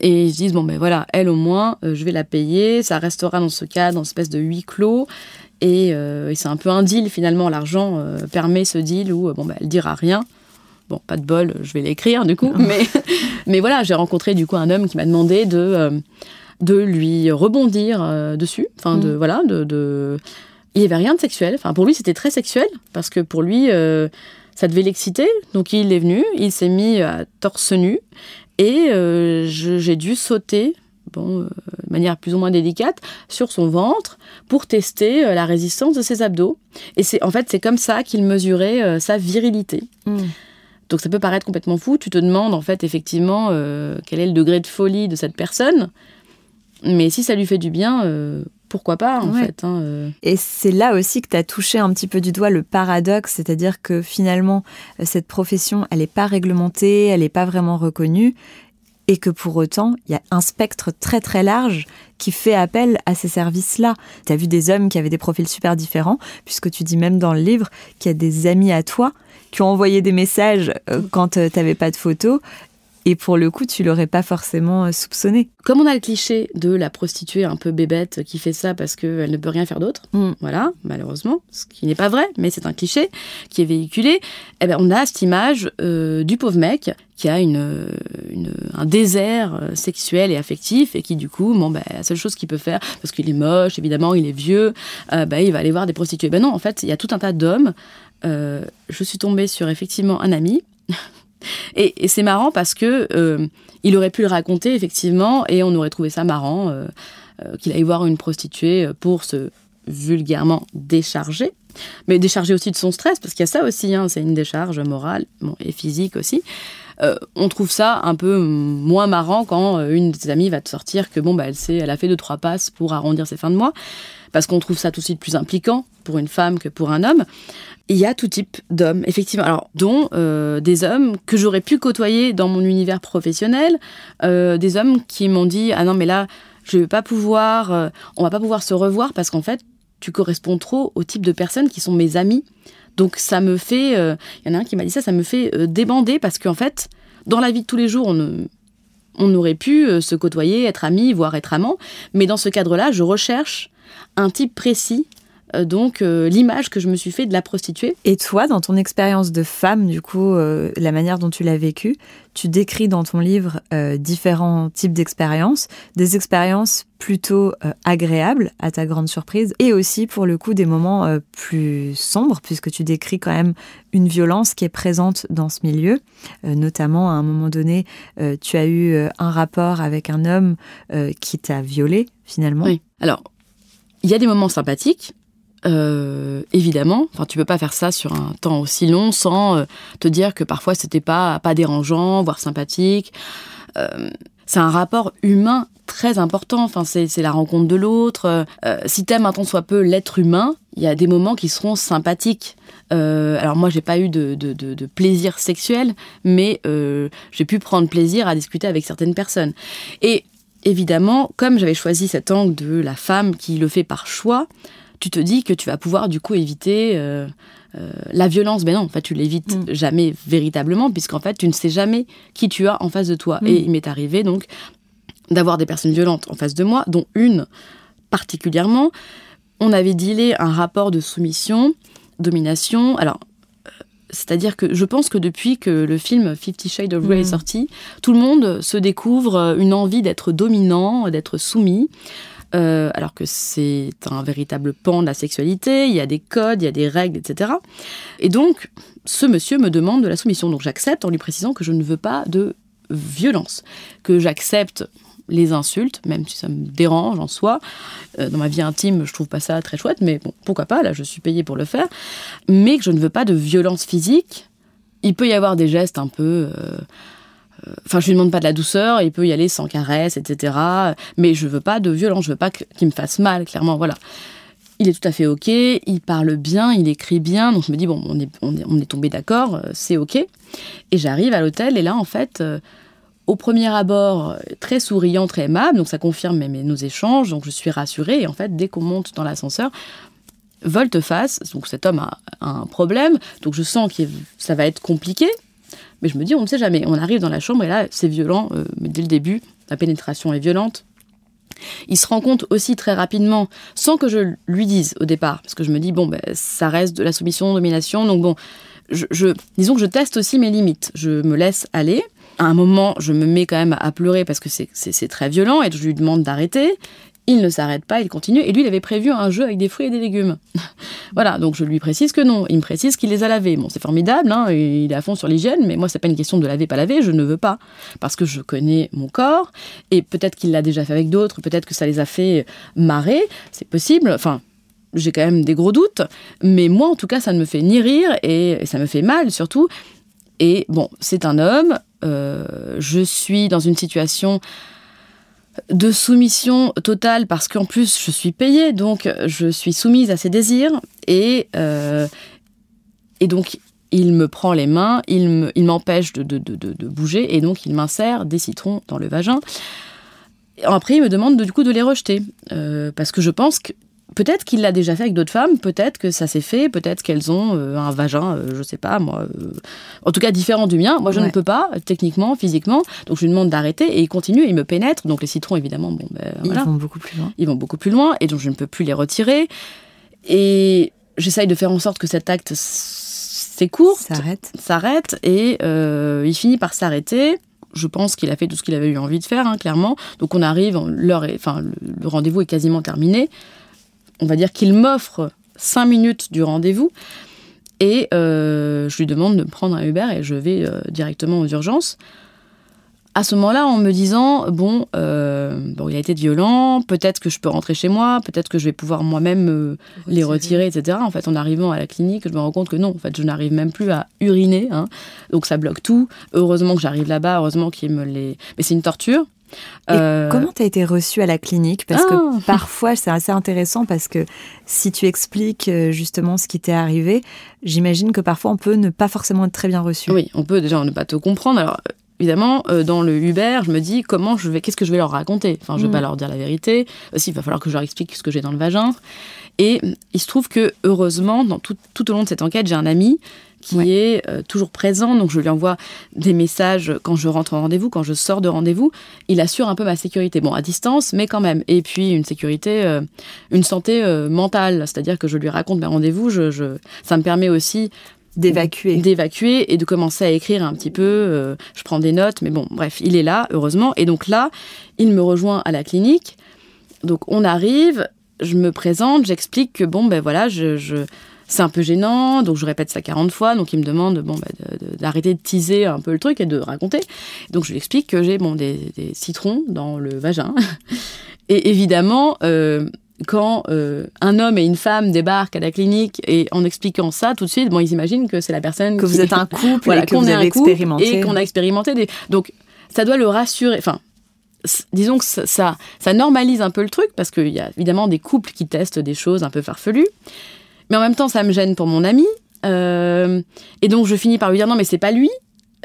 et ils se disent bon ben voilà elle au moins euh, je vais la payer ça restera dans ce cadre dans espèce de huis clos. Et, c'est un peu un deal finalement l'argent permet ce deal où bon ben elle dira rien. Bon pas de bol je vais l'écrire du coup mais mais voilà j'ai rencontré du coup un homme qui m'a demandé de de lui rebondir dessus. Enfin de mm. voilà de il n'y avait rien de sexuel. Enfin, pour lui, c'était très sexuel parce que pour lui, euh, ça devait l'exciter. Donc, il est venu, il s'est mis à torse nu et euh, j'ai dû sauter, bon, euh, de manière plus ou moins délicate, sur son ventre pour tester la résistance de ses abdos. Et c'est en fait, c'est comme ça qu'il mesurait sa virilité. Hmm. Donc, ça peut paraître complètement fou. Tu te demandes en fait effectivement quel est le degré de folie de cette personne. Mais si ça lui fait du bien, pourquoi pas en fait. Hein, euh. Et c'est là aussi que tu as touché un petit peu du doigt le paradoxe, c'est-à-dire que finalement, euh, cette profession, elle n'est pas réglementée, elle n'est pas vraiment reconnue, et que pour autant, il y a un spectre très très large qui fait appel à ces services-là. Tu as vu des hommes qui avaient des profils super différents, puisque tu dis même dans le livre qu'il y a des amis à toi qui ont envoyé des messages euh, quand tu n'avais pas de photos et pour le coup, tu l'aurais pas forcément euh, soupçonné. Comme on a le cliché de la prostituée un peu bébête qui fait ça parce qu'elle ne peut rien faire d'autre, mm. voilà, malheureusement, ce qui n'est pas vrai, mais c'est un cliché qui est véhiculé, eh ben, on a cette image euh, du pauvre mec qui a une, un désert euh, sexuel et affectif et qui du coup, bon, ben, la seule chose qu'il peut faire, parce qu'il est moche, évidemment, il est vieux, ben, il va aller voir des prostituées. Ben non, en fait, il y a tout un tas d'hommes. je suis tombée sur effectivement un ami et, c'est marrant parce que euh, il aurait pu le raconter effectivement et on aurait trouvé ça marrant euh, euh, qu'il aille voir une prostituée pour se vulgairement décharger, mais décharger aussi de son stress parce qu'il y a ça aussi, hein, c'est une décharge morale et physique aussi. on trouve ça un peu moins marrant quand une de ses amies va te sortir que bon bah elle elle a fait deux trois passes pour arrondir ses fins de mois parce qu'on trouve ça tout de suite plus impliquant pour une femme que pour un homme il y a tout type d'hommes, effectivement. Alors, dont euh, des hommes que j'aurais pu côtoyer dans mon univers professionnel, euh, des hommes qui m'ont dit ah non mais là je vais pas pouvoir, euh, on va pas pouvoir se revoir parce qu'en fait tu corresponds trop au type de personnes qui sont mes amis. Donc ça me fait, il y en a un qui m'a dit ça, ça me fait débander parce qu'en fait Dans la vie de tous les jours, on, on aurait pu se côtoyer, être amis, voire être amants, mais dans ce cadre-là, je recherche un type précis euh, donc euh, l'image que je me suis fait de la prostituée. Et toi, dans ton expérience de femme, du coup, euh, la manière dont tu l'as vécue, tu décris dans ton livre différents types d'expériences, des expériences plutôt agréables, à ta grande surprise, et aussi pour le coup des moments plus sombres, puisque tu décris quand même une violence qui est présente dans ce milieu. notamment, à un moment donné, tu as eu un rapport avec un homme qui t'a violé, finalement. Oui. Alors, il y a des moments sympathiques, euh, évidemment, enfin tu peux pas faire ça sur un temps aussi long sans euh, te dire que parfois c'était pas pas dérangeant, voire sympathique. Euh, c'est un rapport humain très important. Enfin c'est la rencontre de l'autre. si t'aimes un tant soit peu l'être humain, il y a des moments qui seront sympathiques. alors moi j'ai pas eu de, de, de, de, plaisir sexuel, mais j'ai pu prendre plaisir à discuter avec certaines personnes. Et évidemment, comme j'avais choisi cet angle de la femme qui le fait par choix, tu te dis que tu vas pouvoir du coup éviter euh, euh, la violence. Mais non, en fait, tu l'évites mm. jamais véritablement, puisqu'en fait, tu ne sais jamais qui tu as en face de toi. Mm. Et il m'est arrivé donc d'avoir des personnes violentes en face de moi, dont une particulièrement. On avait dealé un rapport de soumission, domination. Alors, c'est-à-dire que je pense que depuis que le film Fifty Shades of Grey est mm. sorti, tout le monde se découvre une envie d'être dominant, d'être soumis. Euh, alors que c'est un véritable pan de la sexualité, il y a des codes, il y a des règles, etc. Et donc, ce monsieur me demande de la soumission. Donc j'accepte en lui précisant que je ne veux pas de violence, que j'accepte les insultes, même si ça me dérange en soi. Euh, dans ma vie intime, je trouve pas ça très chouette, mais bon, pourquoi pas, là je suis payée pour le faire. Mais que je ne veux pas de violence physique. Il peut y avoir des gestes un peu... Euh, Enfin, je lui demande pas de la douceur, il peut y aller sans caresse, etc. Mais je veux pas de violence, je veux pas qu'il me fasse mal, clairement, voilà. Il est tout à fait ok, il parle bien, il écrit bien, donc je me dis bon, on est, on est, tombé d'accord, euh, c'est ok. Et j'arrive à l'hôtel et là, en fait, euh, au premier abord, très souriant, très aimable, donc ça confirme nos échanges, donc je suis rassurée. Et en fait, dès qu'on monte dans l'ascenseur, volte-face, donc cet homme a, un problème, donc je sens que ça va être compliqué, mais je me dis, on ne sait jamais. On arrive dans la chambre et là, c'est violent. Euh, mais dès le début, la pénétration est violente. Il se rend compte aussi très rapidement, sans que je lui dise au départ, parce que je me dis, bon, ben, ça reste de la soumission, domination, donc bon, je, disons que je teste aussi mes limites. Je me laisse aller. À un moment, je me mets quand même à pleurer parce que c'est très violent et je lui demande d'arrêter. Il ne s'arrête pas, il continue. Et lui, il avait prévu un jeu avec des fruits et des légumes. voilà, donc je lui précise que non. Il me précise qu'il les a lavés. Bon, c'est formidable, hein, il est à fond sur l'hygiène, mais moi, c'est pas une question de laver, pas laver. Je ne veux pas. Parce que je connais mon corps. Et peut-être qu'il l'a déjà fait avec d'autres. Peut-être que ça les a fait marrer. C'est possible. Enfin, j'ai quand même des gros doutes. Mais moi, en tout cas, ça ne me fait ni rire et, ça me fait mal, surtout. Et bon, c'est un homme. Euh, je suis dans une situation de soumission totale parce qu'en plus je suis payée, donc je suis soumise à ses désirs et, euh, donc il me prend les mains, il m'empêche de, de, bouger et donc il m'insère des citrons dans le vagin. Après, il me demande du coup de les rejeter euh, parce que je pense que Peut-être qu'il l'a déjà fait avec d'autres femmes, peut-être que ça s'est fait, peut-être qu'elles ont euh, un vagin, je je sais pas, moi, euh, en tout cas différent du mien. Moi, je ne peux pas, techniquement, physiquement. Donc, je lui demande d'arrêter et il continue, il me pénètre. Donc, les citrons, évidemment, bon, ben, Ils vont beaucoup plus loin. Ils vont beaucoup plus loin et donc je ne peux plus les retirer. Et j'essaye de faire en sorte que cet acte s'écourte, s'arrête, s'arrête et euh, il finit par s'arrêter je pense qu'il a fait tout ce qu'il avait eu envie de faire, hein, clairement. Donc on arrive, l'heure, enfin le rendez-vous est quasiment terminé on va dire qu'il m'offre cinq minutes du rendez-vous et euh, je lui demande de prendre un Uber et je vais euh, directement aux urgences. À ce moment-là, en me disant bon, euh, bon, il a été violent, peut-être que je peux rentrer chez moi, peut-être que je vais pouvoir moi-même les retirer, etc. En fait, en arrivant à la clinique, je me rends compte que non, en fait, je n'arrive même plus à uriner, hein. donc ça bloque tout. Heureusement que j'arrive là-bas, heureusement qu'il me les, mais c'est une torture. Euh, comment tu as été reçue à la clinique? Parce que ah. parfois, c'est assez intéressant parce que si tu expliques euh, justement ce qui t'est arrivé, j'imagine que parfois on peut ne pas forcément être très bien reçu. Oui, on peut déjà ne pas te comprendre. Alors, évidemment, euh, dans le Uber, je me dis comment je vais, qu'est-ce que je vais leur raconter? Enfin, je vais mm. pas leur dire la vérité. Aussi, il va falloir que je leur explique ce que j'ai dans le vagin. Et il se trouve que, heureusement, dans tout, tout au long de cette enquête, j'ai un ami qui est euh, toujours présent. Donc je lui envoie des messages quand je rentre en rendez-vous, quand je sors de rendez-vous. Il assure un peu ma sécurité, bon à distance, mais quand même. Et puis une sécurité, euh, une santé euh, mentale, c'est-à-dire que je lui raconte mes rendez-vous. Je, ça me permet aussi d'évacuer d'évacuer et de commencer à écrire un petit peu je prends des notes mais bon bref il est là heureusement et donc là il me rejoint à la clinique donc on arrive je me présente j'explique que bon ben voilà je c'est un peu gênant, donc je répète ça 40 fois, donc il me demande bon, bah, d'arrêter de, teaser un peu le truc et de raconter. Donc je lui explique que j'ai bon, des, citrons dans le vagin. Et évidemment, euh, quand euh, un homme et une femme débarquent à la clinique et en expliquant ça tout de suite, bon, ils imaginent que c'est la personne que vous êtes un couple voilà, que vous avez expérimenté et qu'on a expérimenté des... donc ça doit le rassurer enfin disons que ça, ça, ça normalise un peu le truc parce qu'il y a évidemment des couples qui testent des choses un peu farfelues mais en même temps, ça me gêne pour mon ami. Euh, et donc, je finis par lui dire non, mais c'est pas lui.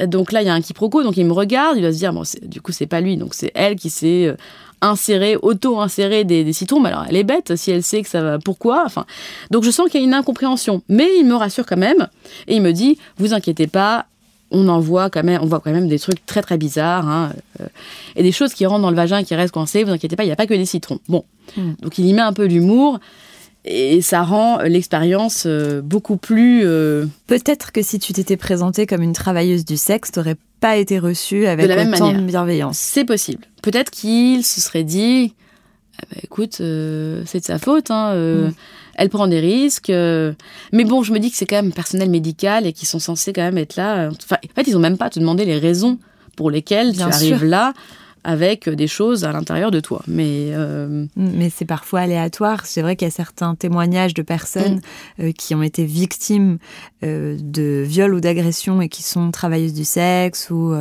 Donc là, il y a un quiproquo. Donc, il me regarde. Il va se dire bon, du coup, c'est pas lui. Donc, c'est elle qui s'est euh, insérée, auto-insérée des, des, citrons. Mais alors, elle est bête si elle sait que ça va. Pourquoi Enfin, donc, je sens qu'il y a une incompréhension. Mais il me rassure quand même. Et il me dit vous inquiétez pas. On en voit quand même, on voit quand même des trucs très très bizarres hein, euh, et des choses qui rentrent dans le vagin et qui restent coincées. Vous inquiétez pas, il n'y a pas que des citrons. Bon, hmm. donc il y met un peu d'humour et ça rend l'expérience euh, beaucoup plus. Euh, Peut-être que si tu t'étais présentée comme une travailleuse du sexe, t'aurais pas été reçue avec de la autant de bienveillance. C'est possible. Peut-être qu'il se serait dit, ah bah, écoute, euh, c'est de sa faute. Hein, mm. Elle prend des risques. mais bon, je me dis que c'est quand même personnel médical et qu'ils sont censés quand même être là. Enfin, en fait, ils ont même pas à te demander les raisons pour lesquelles tu arrives là avec des choses à l'intérieur de toi. Mais, euh, Mais c'est parfois aléatoire. C'est vrai qu'il y a certains témoignages de personnes mm. euh, qui ont été victimes euh, de viols ou d'agressions et qui sont travailleuses du sexe ou,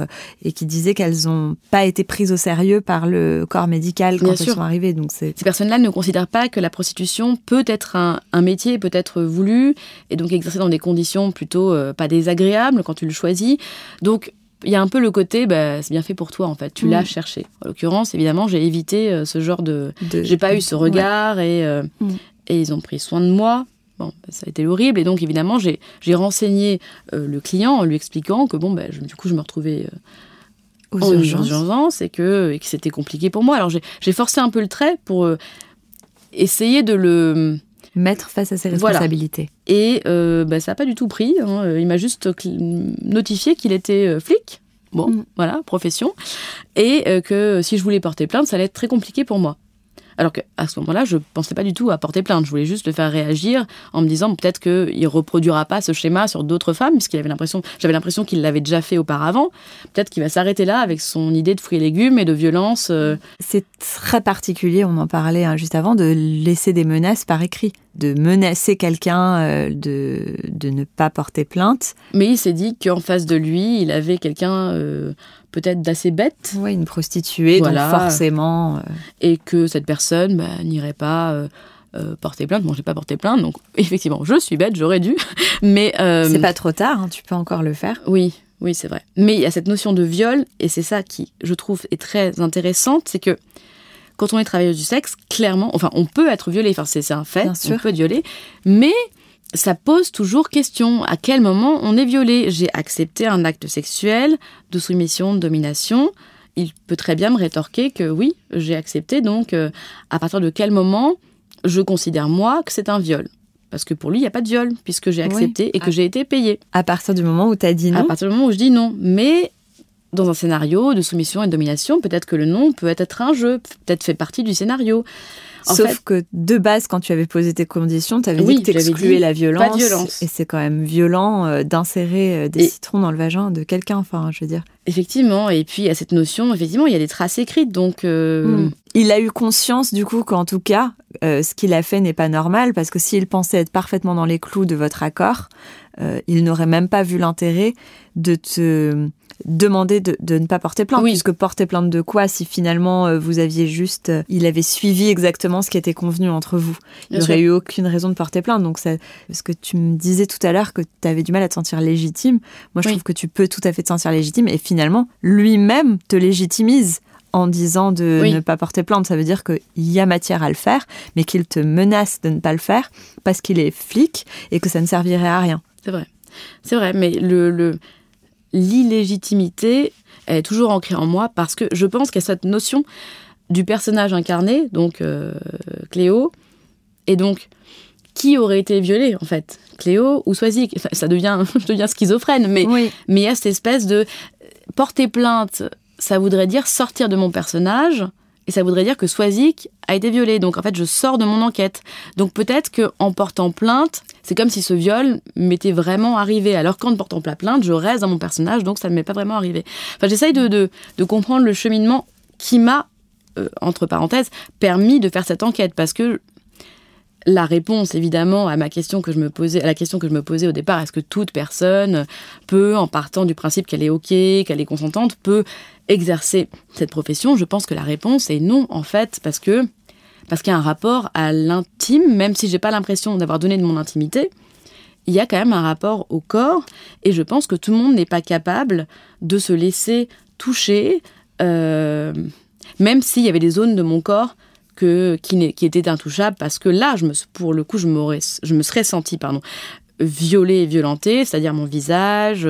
et qui disaient qu'elles n'ont pas été prises au sérieux par le corps médical quand elles sont arrivées. Donc Ces personnes-là ne considèrent pas que la prostitution peut être un, un, métier, peut être voulu et donc exercé dans des conditions plutôt pas désagréables quand tu le choisis. Donc il y a un peu le côté, bah, c'est bien fait pour toi en fait, tu l'as mm. cherché. En l'occurrence, évidemment, j'ai évité euh, ce genre de. J'ai pas eu ce regard et, euh, mm. et ils ont pris soin de moi. Bon, bah, ça a été horrible et donc évidemment, j'ai renseigné euh, le client en lui expliquant que bon, bah, du coup, je me retrouvais. aux en urgence. et que, et que c'était compliqué pour moi. Alors j'ai forcé un peu le trait pour essayer de le mettre face à ses responsabilités. Et euh, bah, ça n'a pas du tout pris. Hein. Il m'a juste notifié qu'il était euh, flic. Bon, mm. voilà, profession. Et euh, que si je voulais porter plainte, ça allait être très compliqué pour moi. Alors qu'à ce moment-là, je pensais pas du tout à porter plainte. Je voulais juste le faire réagir en me disant peut-être qu'il reproduira pas ce schéma sur d'autres femmes, puisqu'il avait l'impression, j'avais l'impression qu'il l'avait déjà fait auparavant. Peut-être qu'il va s'arrêter là avec son idée de fruits et légumes et de violence. Euh. C'est très particulier, on en parlait hein, juste avant, de laisser des menaces par écrit de menacer quelqu'un euh, de, de ne pas porter plainte. Mais il s'est dit qu'en face de lui, il avait quelqu'un euh, peut-être d'assez bête. Oui, une prostituée, donc forcément. Euh, Et que cette personne bah, n'irait pas euh, porter plainte. Bon, j'ai pas porté plainte, donc effectivement, je suis bête, j'aurais dû. Mais c'est pas trop tard, hein, tu peux encore le faire. Oui, oui, c'est vrai. Mais il y a cette notion de viol, et c'est ça qui, je trouve, est très intéressante, c'est que quand on est travailleuse du sexe, clairement, enfin, on peut être violé, enfin, c'est un fait, on peut être violé, mais ça pose toujours question. À quel moment on est violé J'ai accepté un acte sexuel de soumission, de domination. Il peut très bien me rétorquer que oui, j'ai accepté. Donc, euh, à partir de quel moment je considère moi que c'est un viol? Parce que pour lui, il n'y a pas de viol, puisque j'ai accepté et que j'ai été payée. À partir du moment où tu as dit non À partir du moment où je dis non. Mais dans un scénario de soumission et de domination, peut-être que le non peut être un jeu, peut-être fait partie du scénario. Sauf que de base, quand tu avais posé tes conditions, tu avais dit que la violence, violence. Et c'est quand même violent euh, d'insérer euh, des citrons dans le vagin de quelqu'un, enfin, je veux dire. Effectivement, et puis à cette notion, effectivement, il y a des traces écrites, donc... Euh, hmm. Il a eu conscience, du coup, qu'en tout cas, ce qu'il a fait n'est pas normal, parce que s'il pensait être parfaitement dans les clous de votre accord, il n'aurait même pas vu l'intérêt de te demander de, ne pas porter plainte, puisque porter plainte de quoi si finalement euh, vous aviez juste, euh, il avait suivi exactement ce qui était convenu entre vous? Il n'y aurait eu aucune raison de porter plainte. Donc, ça, parce que tu me disais tout à l'heure que tu avais du mal à te sentir légitime. Moi, je trouve que tu peux tout à fait te sentir légitime et finalement, lui-même te légitimise en disant de ne pas porter plainte. Ça veut dire qu'il y a matière à le faire, mais qu'il te menace de ne pas le faire parce qu'il est flic et que ça ne servirait à rien. C'est vrai. c'est vrai, mais le l'illégitimité est toujours ancrée en moi parce que je pense qu'il y a cette notion du personnage incarné, donc euh, Cléo, et donc qui aurait été violé en fait? Cléo ou Swazik? Ça devient, je deviens schizophrène, mais mais il y a cette espèce de porter plainte, ça voudrait dire sortir de mon personnage et ça voudrait dire que Swazik a été violé. Donc en fait, je sors de mon enquête. Donc peut-être que en portant plainte, c'est comme si ce viol m'était vraiment arrivé. Alors qu'en portant plainte, je reste dans mon personnage, donc ça ne m'est pas vraiment arrivé. Enfin, j'essaye de, de, comprendre le cheminement qui m'a, euh, entre parenthèses, permis de faire cette enquête parce que la réponse, évidemment, à ma question que je me posais, à la question que je me posais au départ, est-ce que toute personne peut, en partant du principe qu'elle est ok, qu'elle est consentante, peut exercer cette profession? Je pense que la réponse est non, en fait, parce que parce qu'il y a un rapport à l'intime, même si j'ai pas l'impression d'avoir donné de mon intimité, il y a quand même un rapport au corps, et je pense que tout le monde n'est pas capable de se laisser toucher, euh, même s'il y avait des zones de mon corps que, qui, qui était intouchable parce que là, je me, pour le coup, je, je me serais sentie pardon, violée et violentée, c'est-à-dire mon visage,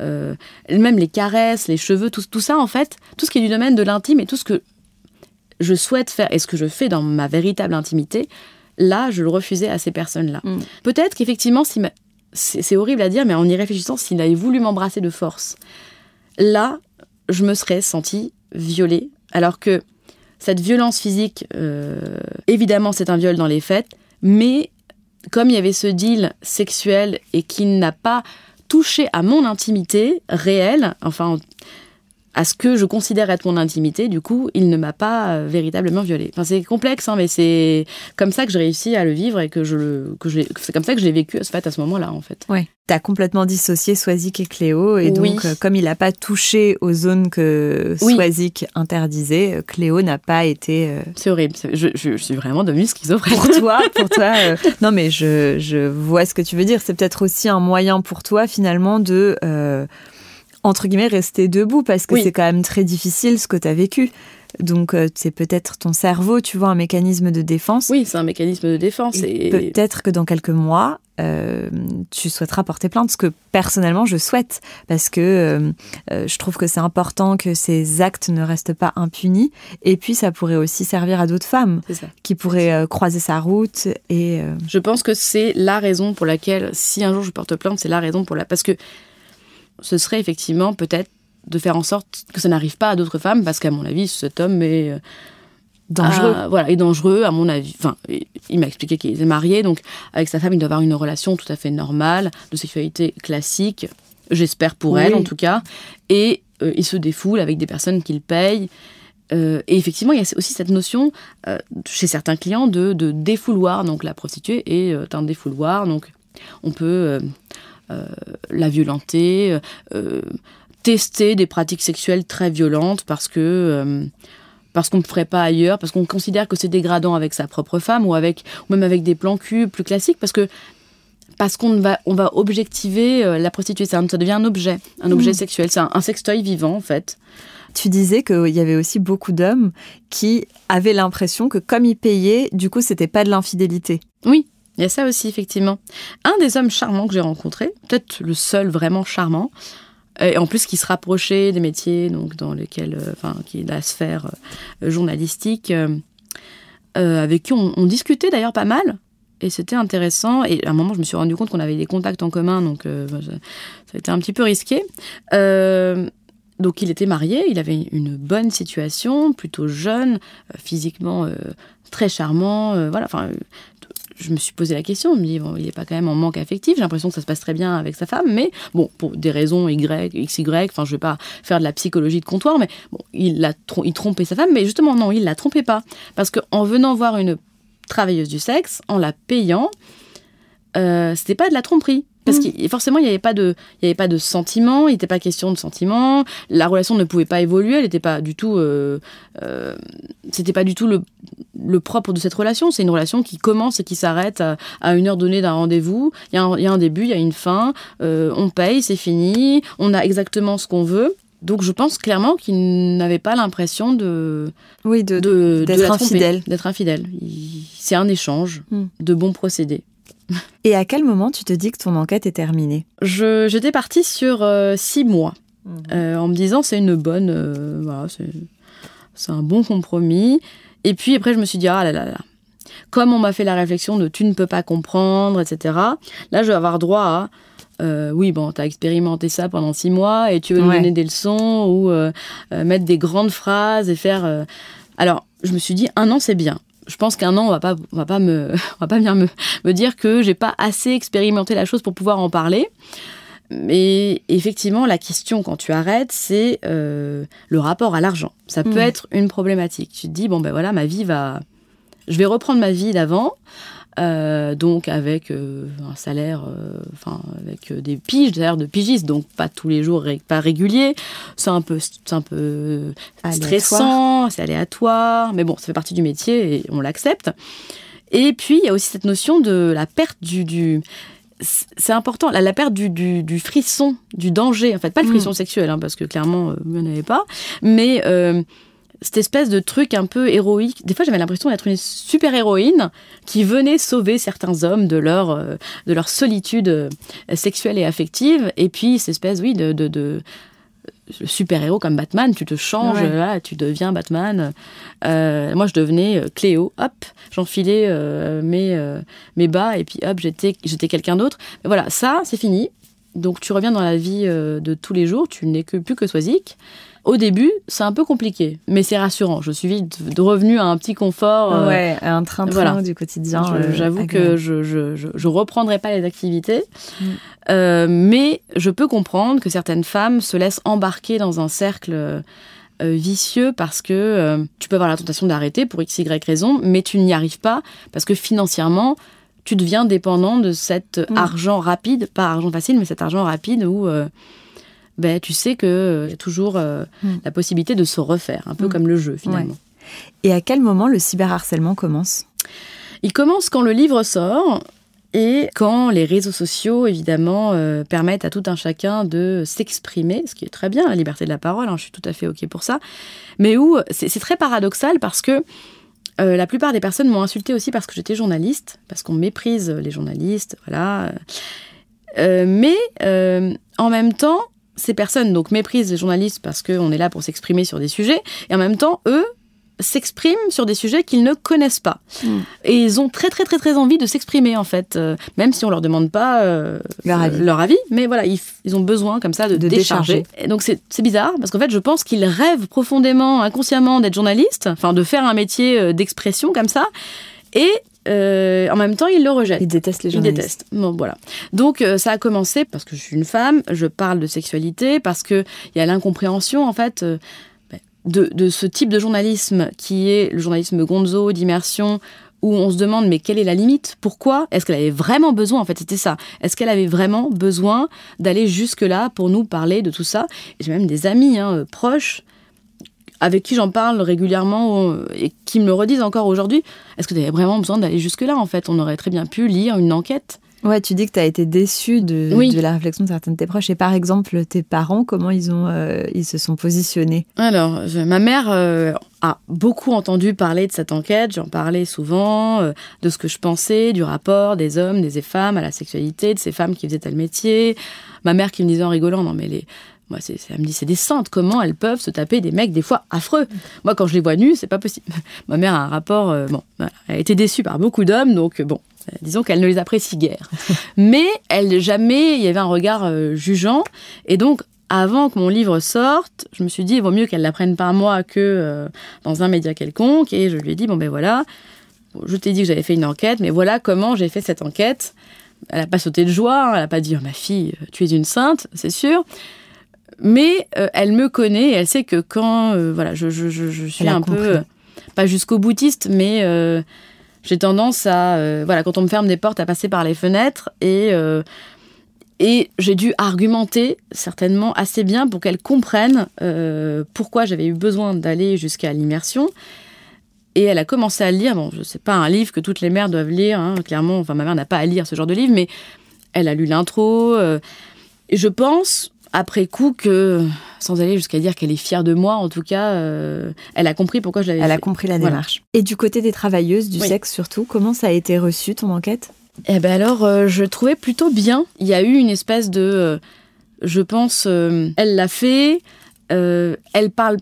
euh, même les caresses, les cheveux, tout, tout ça, en fait, tout ce qui est du domaine de l'intime et tout ce que je souhaite faire et ce que je fais dans ma véritable intimité, là, je le refusais à ces personnes-là. Mm. Peut-être qu'effectivement, si c'est horrible à dire, mais en y réfléchissant, s'il avait voulu m'embrasser de force, là, je me serais sentie violée, alors que cette violence physique, euh, évidemment, c'est un viol dans les faits, mais comme il y avait ce deal sexuel et qu'il n'a pas touché à mon intimité réelle, enfin à ce que je considère être mon intimité, du coup, il ne m'a pas euh, véritablement violée. Enfin, c'est complexe, hein, mais c'est comme ça que j'ai réussi à le vivre et que je le, que c'est comme ça que je l'ai vécu fait, à ce moment-là, en fait. Ouais. T'as complètement dissocié Swazik et Cléo, et donc, euh, comme il n'a pas touché aux zones que Swazik interdisait, euh, Cléo n'a pas été. C'est horrible. Je, je, suis vraiment devenue schizophrène. Pour toi, pour toi. non, mais je, je vois ce que tu veux dire. C'est peut-être aussi un moyen pour toi, finalement, de entre guillemets, rester debout parce que c'est quand même très difficile ce que tu as vécu. Donc, euh, c'est peut-être ton cerveau, tu vois, un mécanisme de défense. Oui, c'est un mécanisme de défense. Et, peut-être que dans quelques mois, euh, tu souhaiteras porter plainte, ce que personnellement je souhaite, parce que euh, je trouve que c'est important que ces actes ne restent pas impunis. Et puis, ça pourrait aussi servir à d'autres femmes qui pourraient croiser sa route. Et je pense que c'est la raison pour laquelle, si un jour je porte plainte, c'est la raison pour la parce que ce serait effectivement peut-être de faire en sorte que ça n'arrive pas à d'autres femmes, parce qu'à mon avis, cet homme est euh, dangereux. voilà, est dangereux, à mon avis. Enfin, il m'a expliqué qu'il est marié, donc avec sa femme, il doit avoir une relation tout à fait normale, de sexualité classique, j'espère pour elle en tout cas. Et euh, il se défoule avec des personnes qu'il paye. Euh, et effectivement, il y a aussi cette notion chez certains clients de, de, défouloir. Donc la prostituée est un défouloir. Donc on peut la violenter, euh, tester des pratiques sexuelles très violentes parce que euh, parce qu'on ne ferait pas ailleurs, parce qu'on considère que c'est dégradant avec sa propre femme ou avec ou même avec des plans cul plus classiques, parce que parce qu'on va on va objectiver la prostituée, ça, devient un objet, un objet mmh. sexuel, c'est un, un, sextoy vivant en fait. Tu disais qu'il y avait aussi beaucoup d'hommes qui avaient l'impression que comme ils payaient, du coup c'était pas de l'infidélité. Oui, il y a ça aussi, effectivement. Un des hommes charmants que j'ai rencontré, peut-être le seul vraiment charmant, et en plus qui se rapprochait des métiers donc dans lesquels, euh, enfin, qui est la sphère euh, journalistique, euh, avec qui on, discutait d'ailleurs pas mal. Et c'était intéressant. Et à un moment, je me suis rendu compte qu'on avait des contacts en commun, donc ça, a été un petit peu risqué. donc il était marié, il avait une bonne situation, plutôt jeune, physiquement très charmant, voilà, enfin je me suis posé la question, je me dis, bon, il n'est pas quand même en manque affectif, j'ai l'impression que ça se passe très bien avec sa femme, mais bon, pour des raisons Y, XY, enfin, je vais pas faire de la psychologie de comptoir, mais bon, il, a il trompait sa femme, mais justement, non, il la trompait pas. Parce qu'en venant voir une travailleuse du sexe, en la payant, euh, c'était pas de la tromperie. Parce mm. que forcément, il n'y avait pas de, il y avait pas de sentiment, il n'était pas question de sentiment. La relation ne pouvait pas évoluer, elle n'était pas du tout, euh, euh, c'était pas du tout le, le, propre de cette relation. C'est une relation qui commence et qui s'arrête à, une heure donnée d'un rendez-vous. Il y, y, a un début, il y a une fin. Euh, on paye, c'est fini. On a exactement ce qu'on veut. Donc je pense clairement qu'il n'avait pas l'impression de oui de d'être infidèle d'être infidèle. C'est un échange mm. de bons procédés. Et à quel moment tu te dis que ton enquête est terminée? Je, J'étais partie sur six mois, mhm. en me disant c'est une bonne, voilà, c'est un bon compromis. Et puis après, je me suis dit, ah là là là, comme on m'a fait la réflexion de tu ne peux pas comprendre, etc., là, je vais avoir droit à euh, oui, bon, tu as expérimenté ça pendant six mois et tu veux nous donner des leçons ou euh, euh, mettre des grandes phrases et faire. Alors, je me suis dit, un an, c'est bien. Je pense qu'un an, on va pas, on va pas me, on va pas bien me, me dire que j'ai pas assez expérimenté la chose pour pouvoir en parler. Mais effectivement, la question quand tu arrêtes, c'est le rapport à l'argent. Ça peut mm. être une problématique. Tu te dis, bon ben voilà, ma vie va, je vais reprendre ma vie d'avant. Euh, donc avec euh, un salaire, euh, enfin avec des piges, salaire de pigiste, donc pas tous les jours, pas régulier. C'est un peu, c'est un peu stressant, c'est aléatoire, mais bon, ça fait partie du métier et on l'accepte. Et puis il y a aussi cette notion de la perte du, du c'est important, la, la perte du, du, du, frisson, du danger, en fait, pas le mm. frisson sexuel, hein, parce que clairement, vous n'en avez pas, mais cette espèce de truc un peu héroïque. Des fois, j'avais l'impression d'être une super héroïne qui venait sauver certains hommes de leur, euh, de leur solitude euh, sexuelle et affective. Et puis, cette espèce, oui, de, de, de super-héros comme Batman, tu te changes, tu deviens Batman. Euh, moi, je devenais Cléo, hop, j'enfilais mes, mes bas et puis hop, j'étais, j'étais quelqu'un d'autre. Mais voilà, ça, c'est fini. Donc, tu reviens dans la vie de tous les jours, tu n'es que plus que Swazik. Au début, c'est un peu compliqué, mais c'est rassurant. Je suis vite de revenu à un petit confort. Euh, ouais, un train-train du quotidien. Euh, j'avoue que je, je, je, reprendrai pas les activités, mm. euh, mais je peux comprendre que certaines femmes se laissent embarquer dans un cercle vicieux parce que tu peux avoir la tentation d'arrêter pour x y raison, mais tu n'y arrives pas parce que financièrement tu deviens dépendant de cet mm. argent rapide, pas argent facile, mais cet argent rapide où ben, tu sais qu'il euh, y a toujours euh, hmm. la possibilité de se refaire, un peu hmm. comme le jeu finalement. Et à quel moment le cyberharcèlement commence? Il commence quand le livre sort et quand les réseaux sociaux, évidemment, euh, permettent à tout un chacun de s'exprimer, ce qui est très bien, la liberté de la parole, hein, je suis tout à fait OK pour ça, mais où c'est très paradoxal parce que la plupart des personnes m'ont insulté aussi parce que j'étais journaliste, parce qu'on méprise les journalistes, voilà. mais en même temps, ces personnes donc méprisent les journalistes parce qu'on est là pour s'exprimer sur des sujets, et en même temps, eux s'expriment sur des sujets qu'ils ne connaissent pas. Hmm. Et ils ont très très très très envie de s'exprimer en fait, euh, même si on leur demande pas euh, leur, avis. Mais voilà, ils, ont besoin comme ça de, décharger. Et donc c'est bizarre parce qu'en fait je pense qu'ils rêvent profondément, inconsciemment d'être journalistes, enfin de faire un métier euh, d'expression comme ça. Et euh, en même temps, il le rejette. Il déteste les journalistes. Il déteste. Bon, voilà. Donc, euh, ça a commencé parce que je suis une femme, je parle de sexualité, parce qu'il y a l'incompréhension, en fait, euh, de, de, ce type de journalisme qui est le journalisme gonzo, d'immersion, où on se demande mais quelle est la limite? Pourquoi? Est-ce qu'elle avait vraiment besoin? En fait, c'était ça. Est-ce qu'elle avait vraiment besoin d'aller jusque-là pour nous parler de tout ça? J'ai même des amis hein, proches avec qui j'en parle régulièrement et qui me le redisent encore aujourd'hui, est-ce que tu avais vraiment besoin d'aller jusque-là en fait? On aurait très bien pu lire une enquête. Ouais, tu dis que tu as été déçu de, de, la réflexion de certains de tes proches. Et par exemple, tes parents, comment ils, ont, euh, ils se sont positionnés? Alors, ma mère euh, a beaucoup entendu parler de cette enquête. J'en parlais souvent, euh, de ce que je pensais, du rapport des hommes, des femmes à la sexualité, de ces femmes qui faisaient tel métier. Ma mère qui me disait en rigolant, non mais les, moi, c'est, elle me dit, c'est des saintes. Comment elles peuvent se taper des mecs des fois affreux Moi, quand je les vois nus, c'est pas possible. Ma mère a un rapport. Euh, bon, elle a été déçue par beaucoup d'hommes, donc euh, bon, euh, disons qu'elle ne les apprécie guère. Mais elle jamais, il y avait un regard jugeant, et donc. Avant que mon livre sorte, je me suis dit, il vaut mieux qu'elle l'apprenne par moi que dans un média quelconque. Et je lui ai dit, bon ben voilà, je t'ai dit que j'avais fait une enquête, mais voilà comment j'ai fait cette enquête. Elle n'a pas sauté de joie, hein, elle n'a pas dit, oh, ma fille, tu es une sainte, c'est sûr mais euh, elle me connaît et elle sait que quand euh, voilà je, je, je, suis un peu euh, pas jusqu'au boutiste mais j'ai tendance à voilà quand on me ferme des portes à passer par les fenêtres et et j'ai dû argumenter certainement assez bien pour qu'elle comprenne pourquoi j'avais eu besoin d'aller jusqu'à l'immersion. Et elle a commencé à lire bon je sais pas un livre que toutes les mères doivent lire hein, clairement enfin ma mère n'a pas à lire ce genre de livre mais elle a lu l'intro et je pense après coup que, sans aller jusqu'à dire qu'elle est fière de moi, en tout cas, euh, elle a compris pourquoi je l'avais Elle a compris la démarche. Et du côté des travailleuses, du sexe surtout, comment ça a été reçu ton enquête? Eh ben alors, je trouvais plutôt bien. Il y a eu une espèce de, je pense, elle l'a fait. elle parle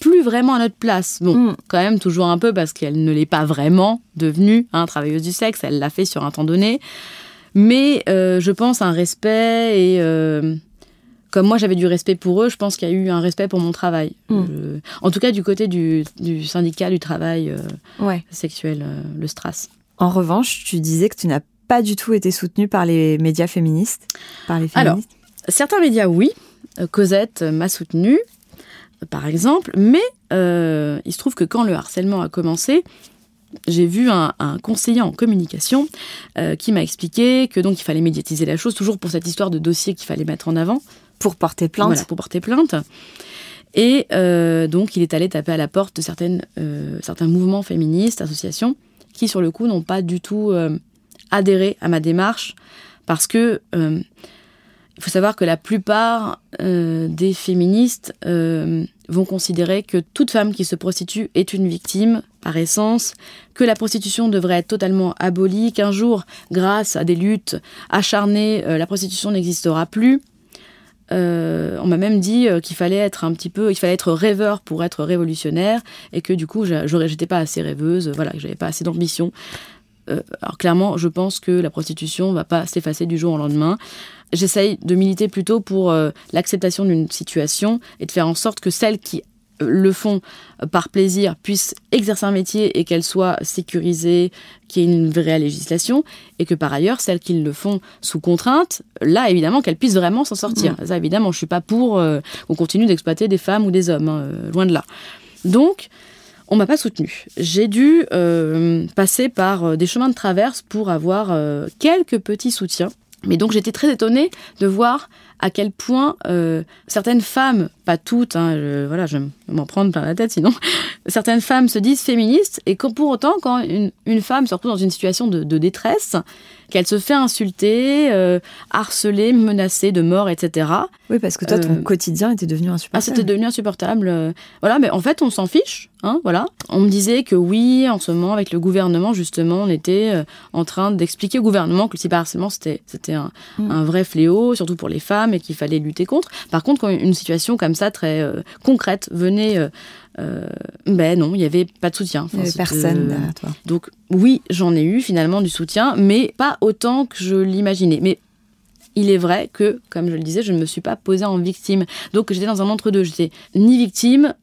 plus vraiment à notre place. Bon, mm. quand même toujours un peu parce qu'elle ne l'est pas vraiment devenue hein, travailleuse du sexe. Elle l'a fait sur un temps donné. Mais je pense un respect et comme moi j'avais du respect pour eux, je pense qu'il y a eu un respect pour mon travail. Hmm. en tout cas, du côté du, syndicat du travail euh, sexuel, euh, le STRAS. En revanche, tu disais que tu n'as pas du tout été soutenue par les médias féministes, par les Alors, certains médias, oui. Euh, Cosette m'a soutenue, par exemple, mais il se trouve que quand le harcèlement a commencé, j'ai vu un, conseiller en communication qui m'a expliqué que donc il fallait médiatiser la chose, toujours pour cette histoire de dossier qu'il fallait mettre en avant. Pour porter plainte. Et euh, donc, il est allé taper à la porte de certaines, euh, certains mouvements féministes, associations, qui, sur le coup, n'ont pas du tout euh, adhéré à ma démarche, parce que il faut savoir que la plupart des féministes vont considérer que toute femme qui se prostitue est une victime par essence, que la prostitution devrait être totalement abolie, qu'un jour, grâce à des luttes acharnées, la prostitution n'existera plus euh, on m'a même dit euh, qu'il fallait être un petit peu, il fallait être rêveur pour être révolutionnaire et que du coup, j'étais pas assez rêveuse, voilà, que j'avais pas assez d'ambition. Euh, alors clairement, je pense que la prostitution va pas s'effacer du jour au lendemain. J'essaye de militer plutôt pour l'acceptation d'une situation et de faire en sorte que celles qui le font par plaisir puissent exercer un métier et qu'elle soit sécurisée, qu'il y ait une vraie législation, et que par ailleurs, celles qui le font sous contrainte, là, évidemment, qu'elles puissent vraiment s'en sortir. Mm. Ça, évidemment, je suis pas pour euh, qu'on continue d'exploiter des femmes ou des hommes, hein, euh, loin de là. Donc, on m'a pas soutenu. J'ai dû euh, passer par des chemins de traverse pour avoir quelques petits soutiens. Mais donc j'étais très étonnée de voir à quel point euh, certaines femmes, pas toutes, hein, je, voilà, je vais m'en prendre plein la tête sinon, certaines femmes se disent féministes et pour autant, quand une, femme se retrouve dans une situation de, détresse, qu'elle se fait insulter, euh, harceler, menacer de mort, etc. Oui, parce que toi, ton euh, quotidien était devenu insupportable. Ah, c'était devenu insupportable. voilà, mais en fait, on s'en fiche. Hein, voilà. On me disait que oui, en ce moment, avec le gouvernement, justement, on était en train d'expliquer au gouvernement que le cyberharcèlement, c'était, c'était un, mm. un vrai fléau, surtout pour les femmes et qu'il fallait lutter contre. Par contre, quand une situation comme ça, très euh, concrète, venait, euh, euh, ben non, il n'y avait pas de soutien. il n'y avait personne derrière toi. Donc oui, j'en ai eu finalement du soutien, mais pas autant que je l'imaginais. Mais il est vrai que, comme je le disais, je ne me suis pas posée en victime. Donc j'étais dans un entre-deux. J'étais ni victime,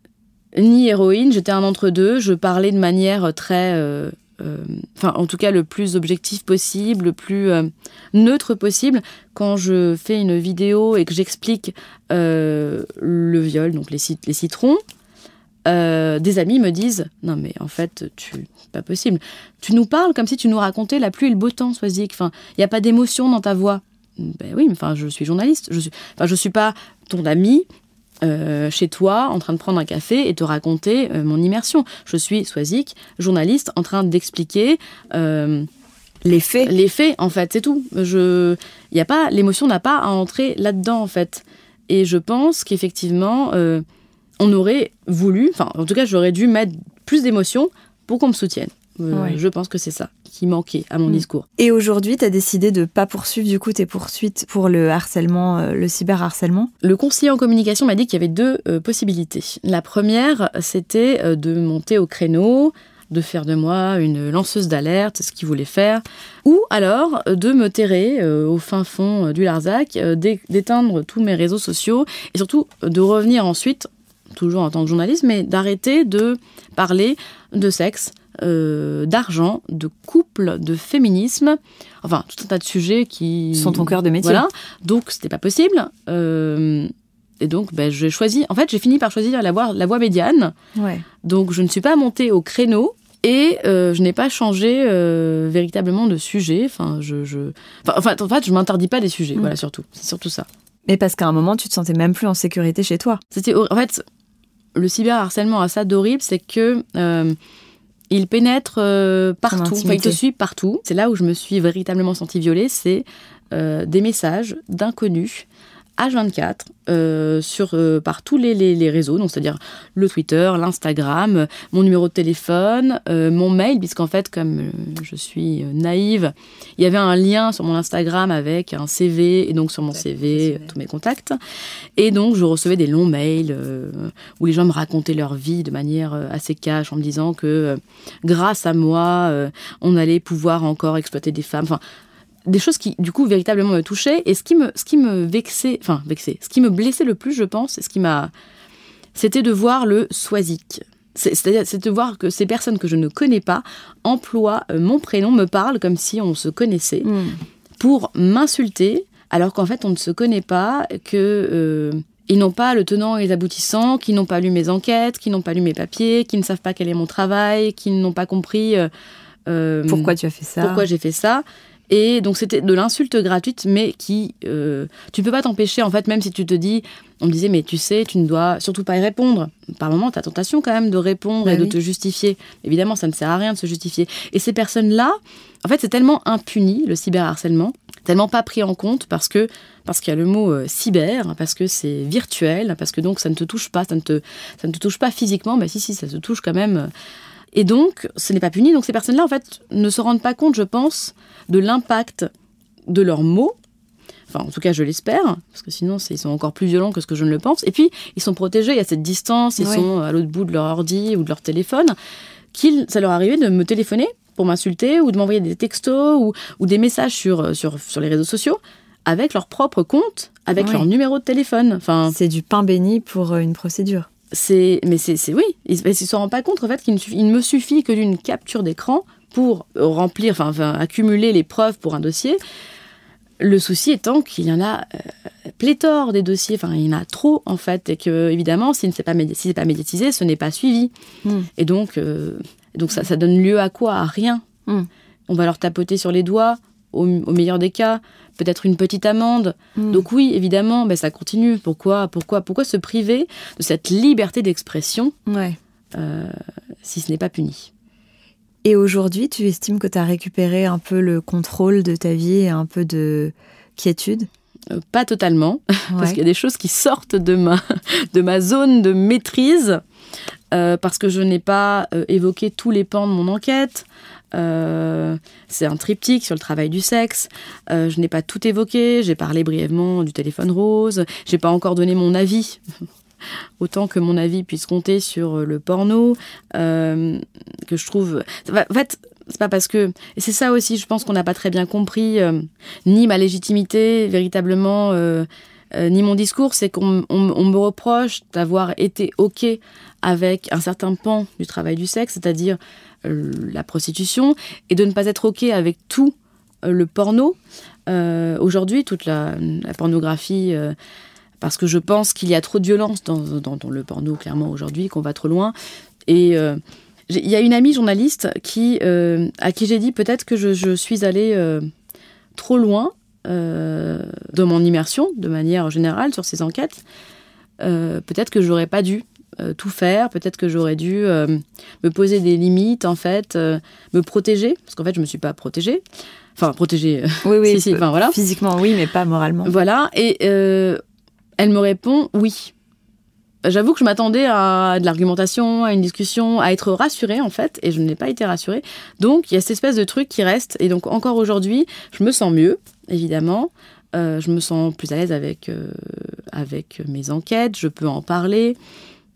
ni héroïne. J'étais un entre-deux. Je parlais de manière très euh, enfin en tout cas le plus objectif possible, le plus euh, neutre possible. Quand je fais une vidéo et que j'explique euh, le viol, donc les, les citrons, des amis me disent non mais en fait tu pas possible. Tu nous parles comme si tu nous racontais la pluie et le beau temps, Soisic. Enfin il n'y a pas d'émotion dans ta voix. Ben oui, enfin je suis journaliste. Je suis, enfin je suis pas ton ami, euh, chez toi en train de prendre un café et te raconter euh, mon immersion. Je suis Swazik, journaliste, en train d'expliquer euh, les faits. Les faits, en fait, c'est tout. Je, y a pas, l'émotion n'a pas à entrer là-dedans, en fait. Et je pense qu'effectivement, on aurait voulu, enfin, en tout cas, j'aurais dû mettre plus d'émotion pour qu'on me soutienne. Je pense que c'est ça qui manquait à mon mm. discours. Et aujourd'hui, tu as décidé de pas poursuivre du coup tes poursuites pour le harcèlement, euh, le cyberharcèlement? Le conseiller en communication m'a dit qu'il y avait deux euh, possibilités. La première, c'était euh, de monter au créneau, de faire de moi une lanceuse d'alerte, ce qu'il voulait faire, ou alors de me terrer au fin fond du Larzac, d'éteindre tous mes réseaux sociaux et surtout de revenir ensuite, toujours en tant que journaliste, mais d'arrêter de parler de sexe, euh, d'argent, de couple, de féminisme, enfin tout un tas de sujets qui sont ton cœur de métier. Voilà, donc c'était pas possible. Euh, et donc ben, j'ai choisi, en fait j'ai fini par choisir la voie, la voie médiane. Ouais. Donc je ne suis pas montée au créneau. Et euh, je n'ai pas changé véritablement de sujet. Enfin, je, je... Enfin, en fait, je m'interdis pas des sujets. Mm. Voilà, surtout. C'est surtout ça. Mais parce qu'à un moment, tu te sentais même plus en sécurité chez toi. C'était, en fait, le cyberharcèlement a ça d'horrible, c'est que il pénètre euh, partout, il te suit partout. C'est là où je me suis véritablement sentie violée, c'est euh, des messages d'inconnus H24 euh, sur, euh, par tous les, les, réseaux, donc c'est-à-dire le Twitter, l'Instagram, mon numéro de téléphone, euh, mon mail, puisqu'en fait, comme je suis naïve, il y avait un lien sur mon Instagram avec un CV, et donc sur mon CV, tous mes contacts. Et donc, je recevais des longs mails où les gens me racontaient leur vie de manière assez cash, en me disant que grâce à moi, on allait pouvoir encore exploiter des femmes. Enfin, des choses qui, du coup, véritablement me touchaient. Et ce qui me, ce qui me vexait, enfin, vexait, ce qui me blessait le plus, je pense, ce qui m'a. C'était de voir le soisique. C'est-à-dire, c'est de voir que ces personnes que je ne connais pas emploient euh, mon prénom, me parlent comme si on se connaissait, hmm. pour m'insulter, alors qu'en fait, on ne se connaît pas, que. Euh, ils n'ont pas le tenant et les aboutissants, qui n'ont pas lu mes enquêtes, qui n'ont pas lu mes papiers, qui ne savent pas quel est mon travail, qui n'ont pas compris. Euh, pourquoi tu as fait ça? Pourquoi j'ai fait ça et donc c'était de l'insulte gratuite, mais qui euh, tu peux pas t'empêcher en fait, même si tu te dis, on me disait mais tu sais, tu ne dois surtout pas y répondre. Par moment, tu as tentation quand même de répondre et bah de te justifier. Évidemment, ça ne sert à rien de se justifier. Et ces personnes-là, en fait, c'est tellement impuni le cyberharcèlement, tellement pas pris en compte parce que parce qu'il y a le mot euh, cyber, parce que c'est virtuel, parce que donc ça ne te touche pas, ça ne te ça ne te touche pas physiquement, mais si si, ça se touche quand même. Et donc, ce n'est pas puni. Donc ces personnes-là, en fait, ne se rendent pas compte, je pense, de l'impact de leurs mots. Enfin, en tout cas, je l'espère, parce que sinon, ils sont encore plus violents que ce que je ne le pense. Et puis, ils sont protégés, il y a cette distance, ils sont à l'autre bout de leur ordi ou de leur téléphone. Qu'il, ça leur arrivait de me téléphoner pour m'insulter ou de m'envoyer des textos ou, ou des messages sur, sur, sur les réseaux sociaux avec leur propre compte, avec leur numéro de téléphone. Enfin, c'est du pain béni pour euh, une procédure c'est mais c'est oui ils, ne se rendent pas compte en fait qu'il ne, me suffit que d'une capture d'écran pour remplir enfin, accumuler les preuves pour un dossier. Le souci étant qu'il y en a euh, pléthore des dossiers enfin il y en a trop en fait et que évidemment si ce n'est pas si pas médiatisé ce n'est pas suivi. Hmm. et donc euh, donc ça ça donne lieu à quoi? À rien. Hmm. on va leur tapoter sur les doigts au, meilleur des cas, peut-être une petite amende. Hmm. Donc oui, évidemment, ben, ça continue. Pourquoi, pourquoi, pourquoi se priver de cette liberté d'expression euh, si ce n'est pas puni? Et aujourd'hui, tu estimes que tu as récupéré un peu le contrôle de ta vie et un peu de quiétude? Euh, pas totalement, parce qu'il y a des choses qui sortent de ma, de ma zone de maîtrise, euh, parce que je n'ai pas évoqué tous les pans de mon enquête, euh, c'est un triptyque sur le travail du sexe. Euh, je n'ai pas tout évoqué. J'ai parlé brièvement du téléphone rose. J'ai pas encore donné mon avis. Autant que mon avis puisse compter sur le porno, euh, que je trouve. En fait, c'est pas parce que. C'est ça aussi, je pense qu'on n'a pas très bien compris, ni ma légitimité véritablement, ni mon discours, c'est qu'on me reproche d'avoir été OK avec un certain pan du travail du sexe, c'est-à-dire euh, la prostitution et de ne pas être OK avec tout euh, le porno. Euh, aujourd'hui, toute la, pornographie, parce que je pense qu'il y a trop de violence dans, le porno, clairement, aujourd'hui, qu'on va trop loin. Et il y a une amie journaliste qui, à qui j'ai dit peut-être que je, suis allée trop loin dans mon immersion, de manière générale, sur ces enquêtes. peut-être que j'aurais pas dû. Euh, tout faire. Peut-être que j'aurais dû euh, me poser des limites, en fait, euh, me protéger, parce qu'en fait, je me suis pas protégée. Enfin, protégée. Oui, oui. enfin, voilà. Physiquement, oui, mais pas moralement. Voilà. Et elle me répond oui. J'avoue que je m'attendais à de l'argumentation, à une discussion, à être rassurée en fait, et je n'ai pas été rassurée. Donc il y a cette espèce de truc qui reste, et donc encore aujourd'hui, je me sens mieux, évidemment. je me sens plus à l'aise avec, avec mes enquêtes, je peux en parler.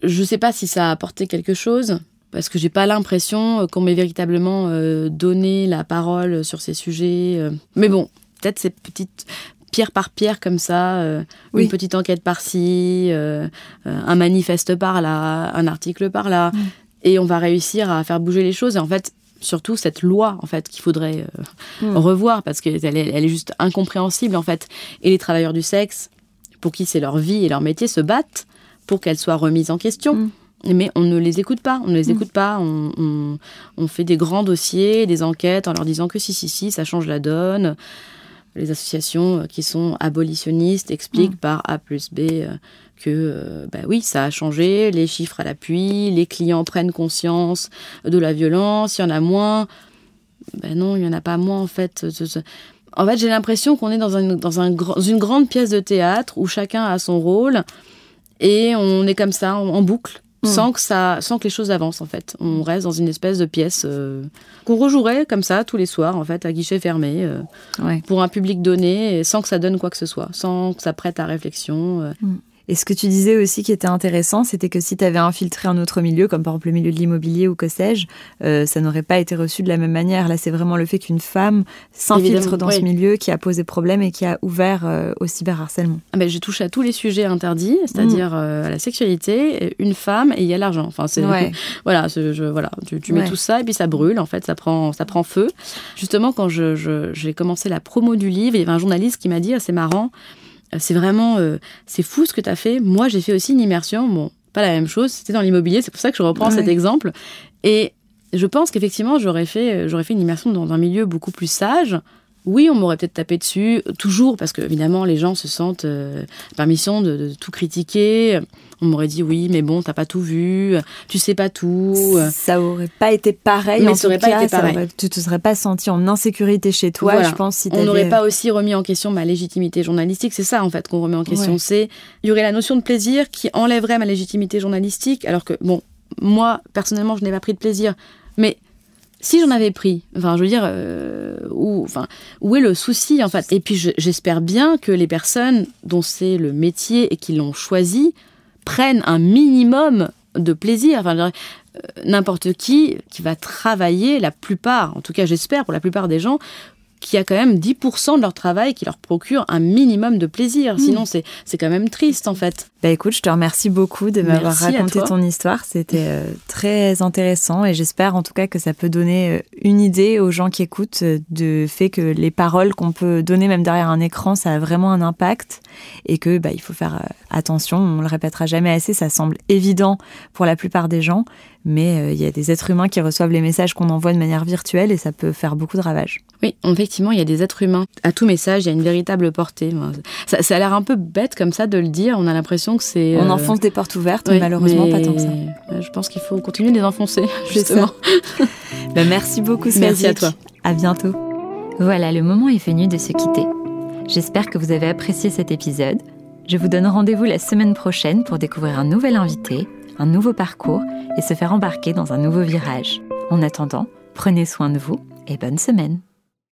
Je ne sais pas si ça a apporté quelque chose, parce que j'ai pas l'impression qu'on m'ait véritablement euh, donné la parole sur ces sujets. Euh. Mais bon, peut-être ces petites pierre par pierre comme ça, euh, une petite enquête par-ci, un manifeste par-là, un article par-là, et on va réussir à faire bouger les choses. Et en fait, surtout cette loi en fait qu'il faudrait mm. revoir parce qu'elle est, elle est juste incompréhensible en fait. Et les travailleurs du sexe, pour qui c'est leur vie et leur métier, se battent pour qu'elles soient remises en question. Mm. Mais on ne les écoute pas, on ne les mm. écoute pas. On, fait des grands dossiers, des enquêtes en leur disant que si, si, si, ça change la donne. Les associations qui sont abolitionnistes expliquent mm. par A plus B euh, que, euh, bah oui, ça a changé, les chiffres à l'appui, les clients prennent conscience de la violence, il y en a moins. Ben non, il n'y en a pas moins en fait. En fait, j'ai l'impression qu'on est dans, un, dans un, une grande pièce de théâtre où chacun a son rôle et on est comme ça en, boucle. Hmm. Sans que ça, sans que les choses avancent en fait. On reste dans une espèce de pièce euh, qu'on rejouerait comme ça tous les soirs en fait à guichet fermé euh, pour un public donné, sans que ça donne quoi que ce soit, sans que ça prête à réflexion. Euh. Et ce que tu disais aussi qui était intéressant, c'était que si tu avais infiltré un autre milieu, comme par exemple le milieu de l'immobilier ou que sais-je, euh, ça n'aurait pas été reçu de la même manière. Là, c'est vraiment le fait qu'une femme s'infiltre dans ce milieu qui a posé problème et qui a ouvert euh, au cyberharcèlement. Ah ben, je touche à tous les sujets interdits, c'est-à-dire euh, la sexualité, une femme et il y a l'argent. Enfin, c'est voilà, je, voilà, tu, mets tout ça et puis ça brûle. En fait, ça prend, ça prend feu. Justement, quand j'ai commencé la promo du livre, il y avait un journaliste qui m'a dit, ah, c'est marrant c'est vraiment, euh, c'est fou ce que tu as fait. Moi, j'ai fait aussi une immersion. Bon, pas la même chose. C'était dans l'immobilier. C'est pour ça que je reprends cet exemple. Et je pense qu'effectivement, j'aurais fait, euh, j'aurais fait une immersion dans un milieu beaucoup plus sage. Oui, on m'aurait peut-être tapé dessus, toujours, parce que évidemment, les gens se sentent euh, permission de, tout critiquer. On m'aurait dit oui, mais bon, t'as pas tout vu, tu sais pas tout. Ça aurait pas été pareil. Mais ça aurait pas été pareil. tu te serais pas senti en insécurité chez toi, je pense. on n'aurait pas aussi remis en question ma légitimité journalistique. C'est ça en fait qu'on remet en question. C'est il y aurait la notion de plaisir qui enlèverait ma légitimité journalistique, alors que bon, moi personnellement, je n'ai pas pris de plaisir, mais si j'en avais pris, enfin, je veux dire, euh, où, enfin, où est le souci en fait? Et puis j'espère bien que les personnes dont c'est le métier et qui l'ont choisi prennent un minimum de plaisir. Enfin, euh, n'importe qui qui va travailler, la plupart, en tout cas j'espère pour la plupart des gens, qui a quand même 10% de leur travail qui leur procure un minimum de plaisir. Hmm. Sinon, c'est, c'est quand même triste, en fait. Bah écoute, je te remercie beaucoup de m'avoir raconté ton histoire. C'était euh, très intéressant et j'espère en tout cas que ça peut donner euh, une idée aux gens qui écoutent euh, de fait que les paroles qu'on peut donner même derrière un écran, ça a vraiment un impact et que bah, il faut faire attention. On le répétera jamais assez. Ça semble évident pour la plupart des gens, mais il y a des êtres humains qui reçoivent les messages qu'on envoie de manière virtuelle et ça peut faire beaucoup de ravages. Oui, effectivement, il y a des êtres humains. À tout message, il y a une véritable portée. Ça, ça a l'air un peu bête comme ça de le dire. On a l'impression que c'est. On euh, enfonce des portes ouvertes, mais malheureusement pas tant que ça. Je pense qu'il faut continuer de les enfoncer, justement. ben, merci beaucoup, Merci à toi. À bientôt. Voilà, le moment est venu de se quitter. J'espère que vous avez apprécié cet épisode. Je vous donne rendez-vous la semaine prochaine pour découvrir un nouvel invité, un nouveau parcours et se faire embarquer dans un nouveau virage. En attendant, prenez soin de vous et bonne semaine.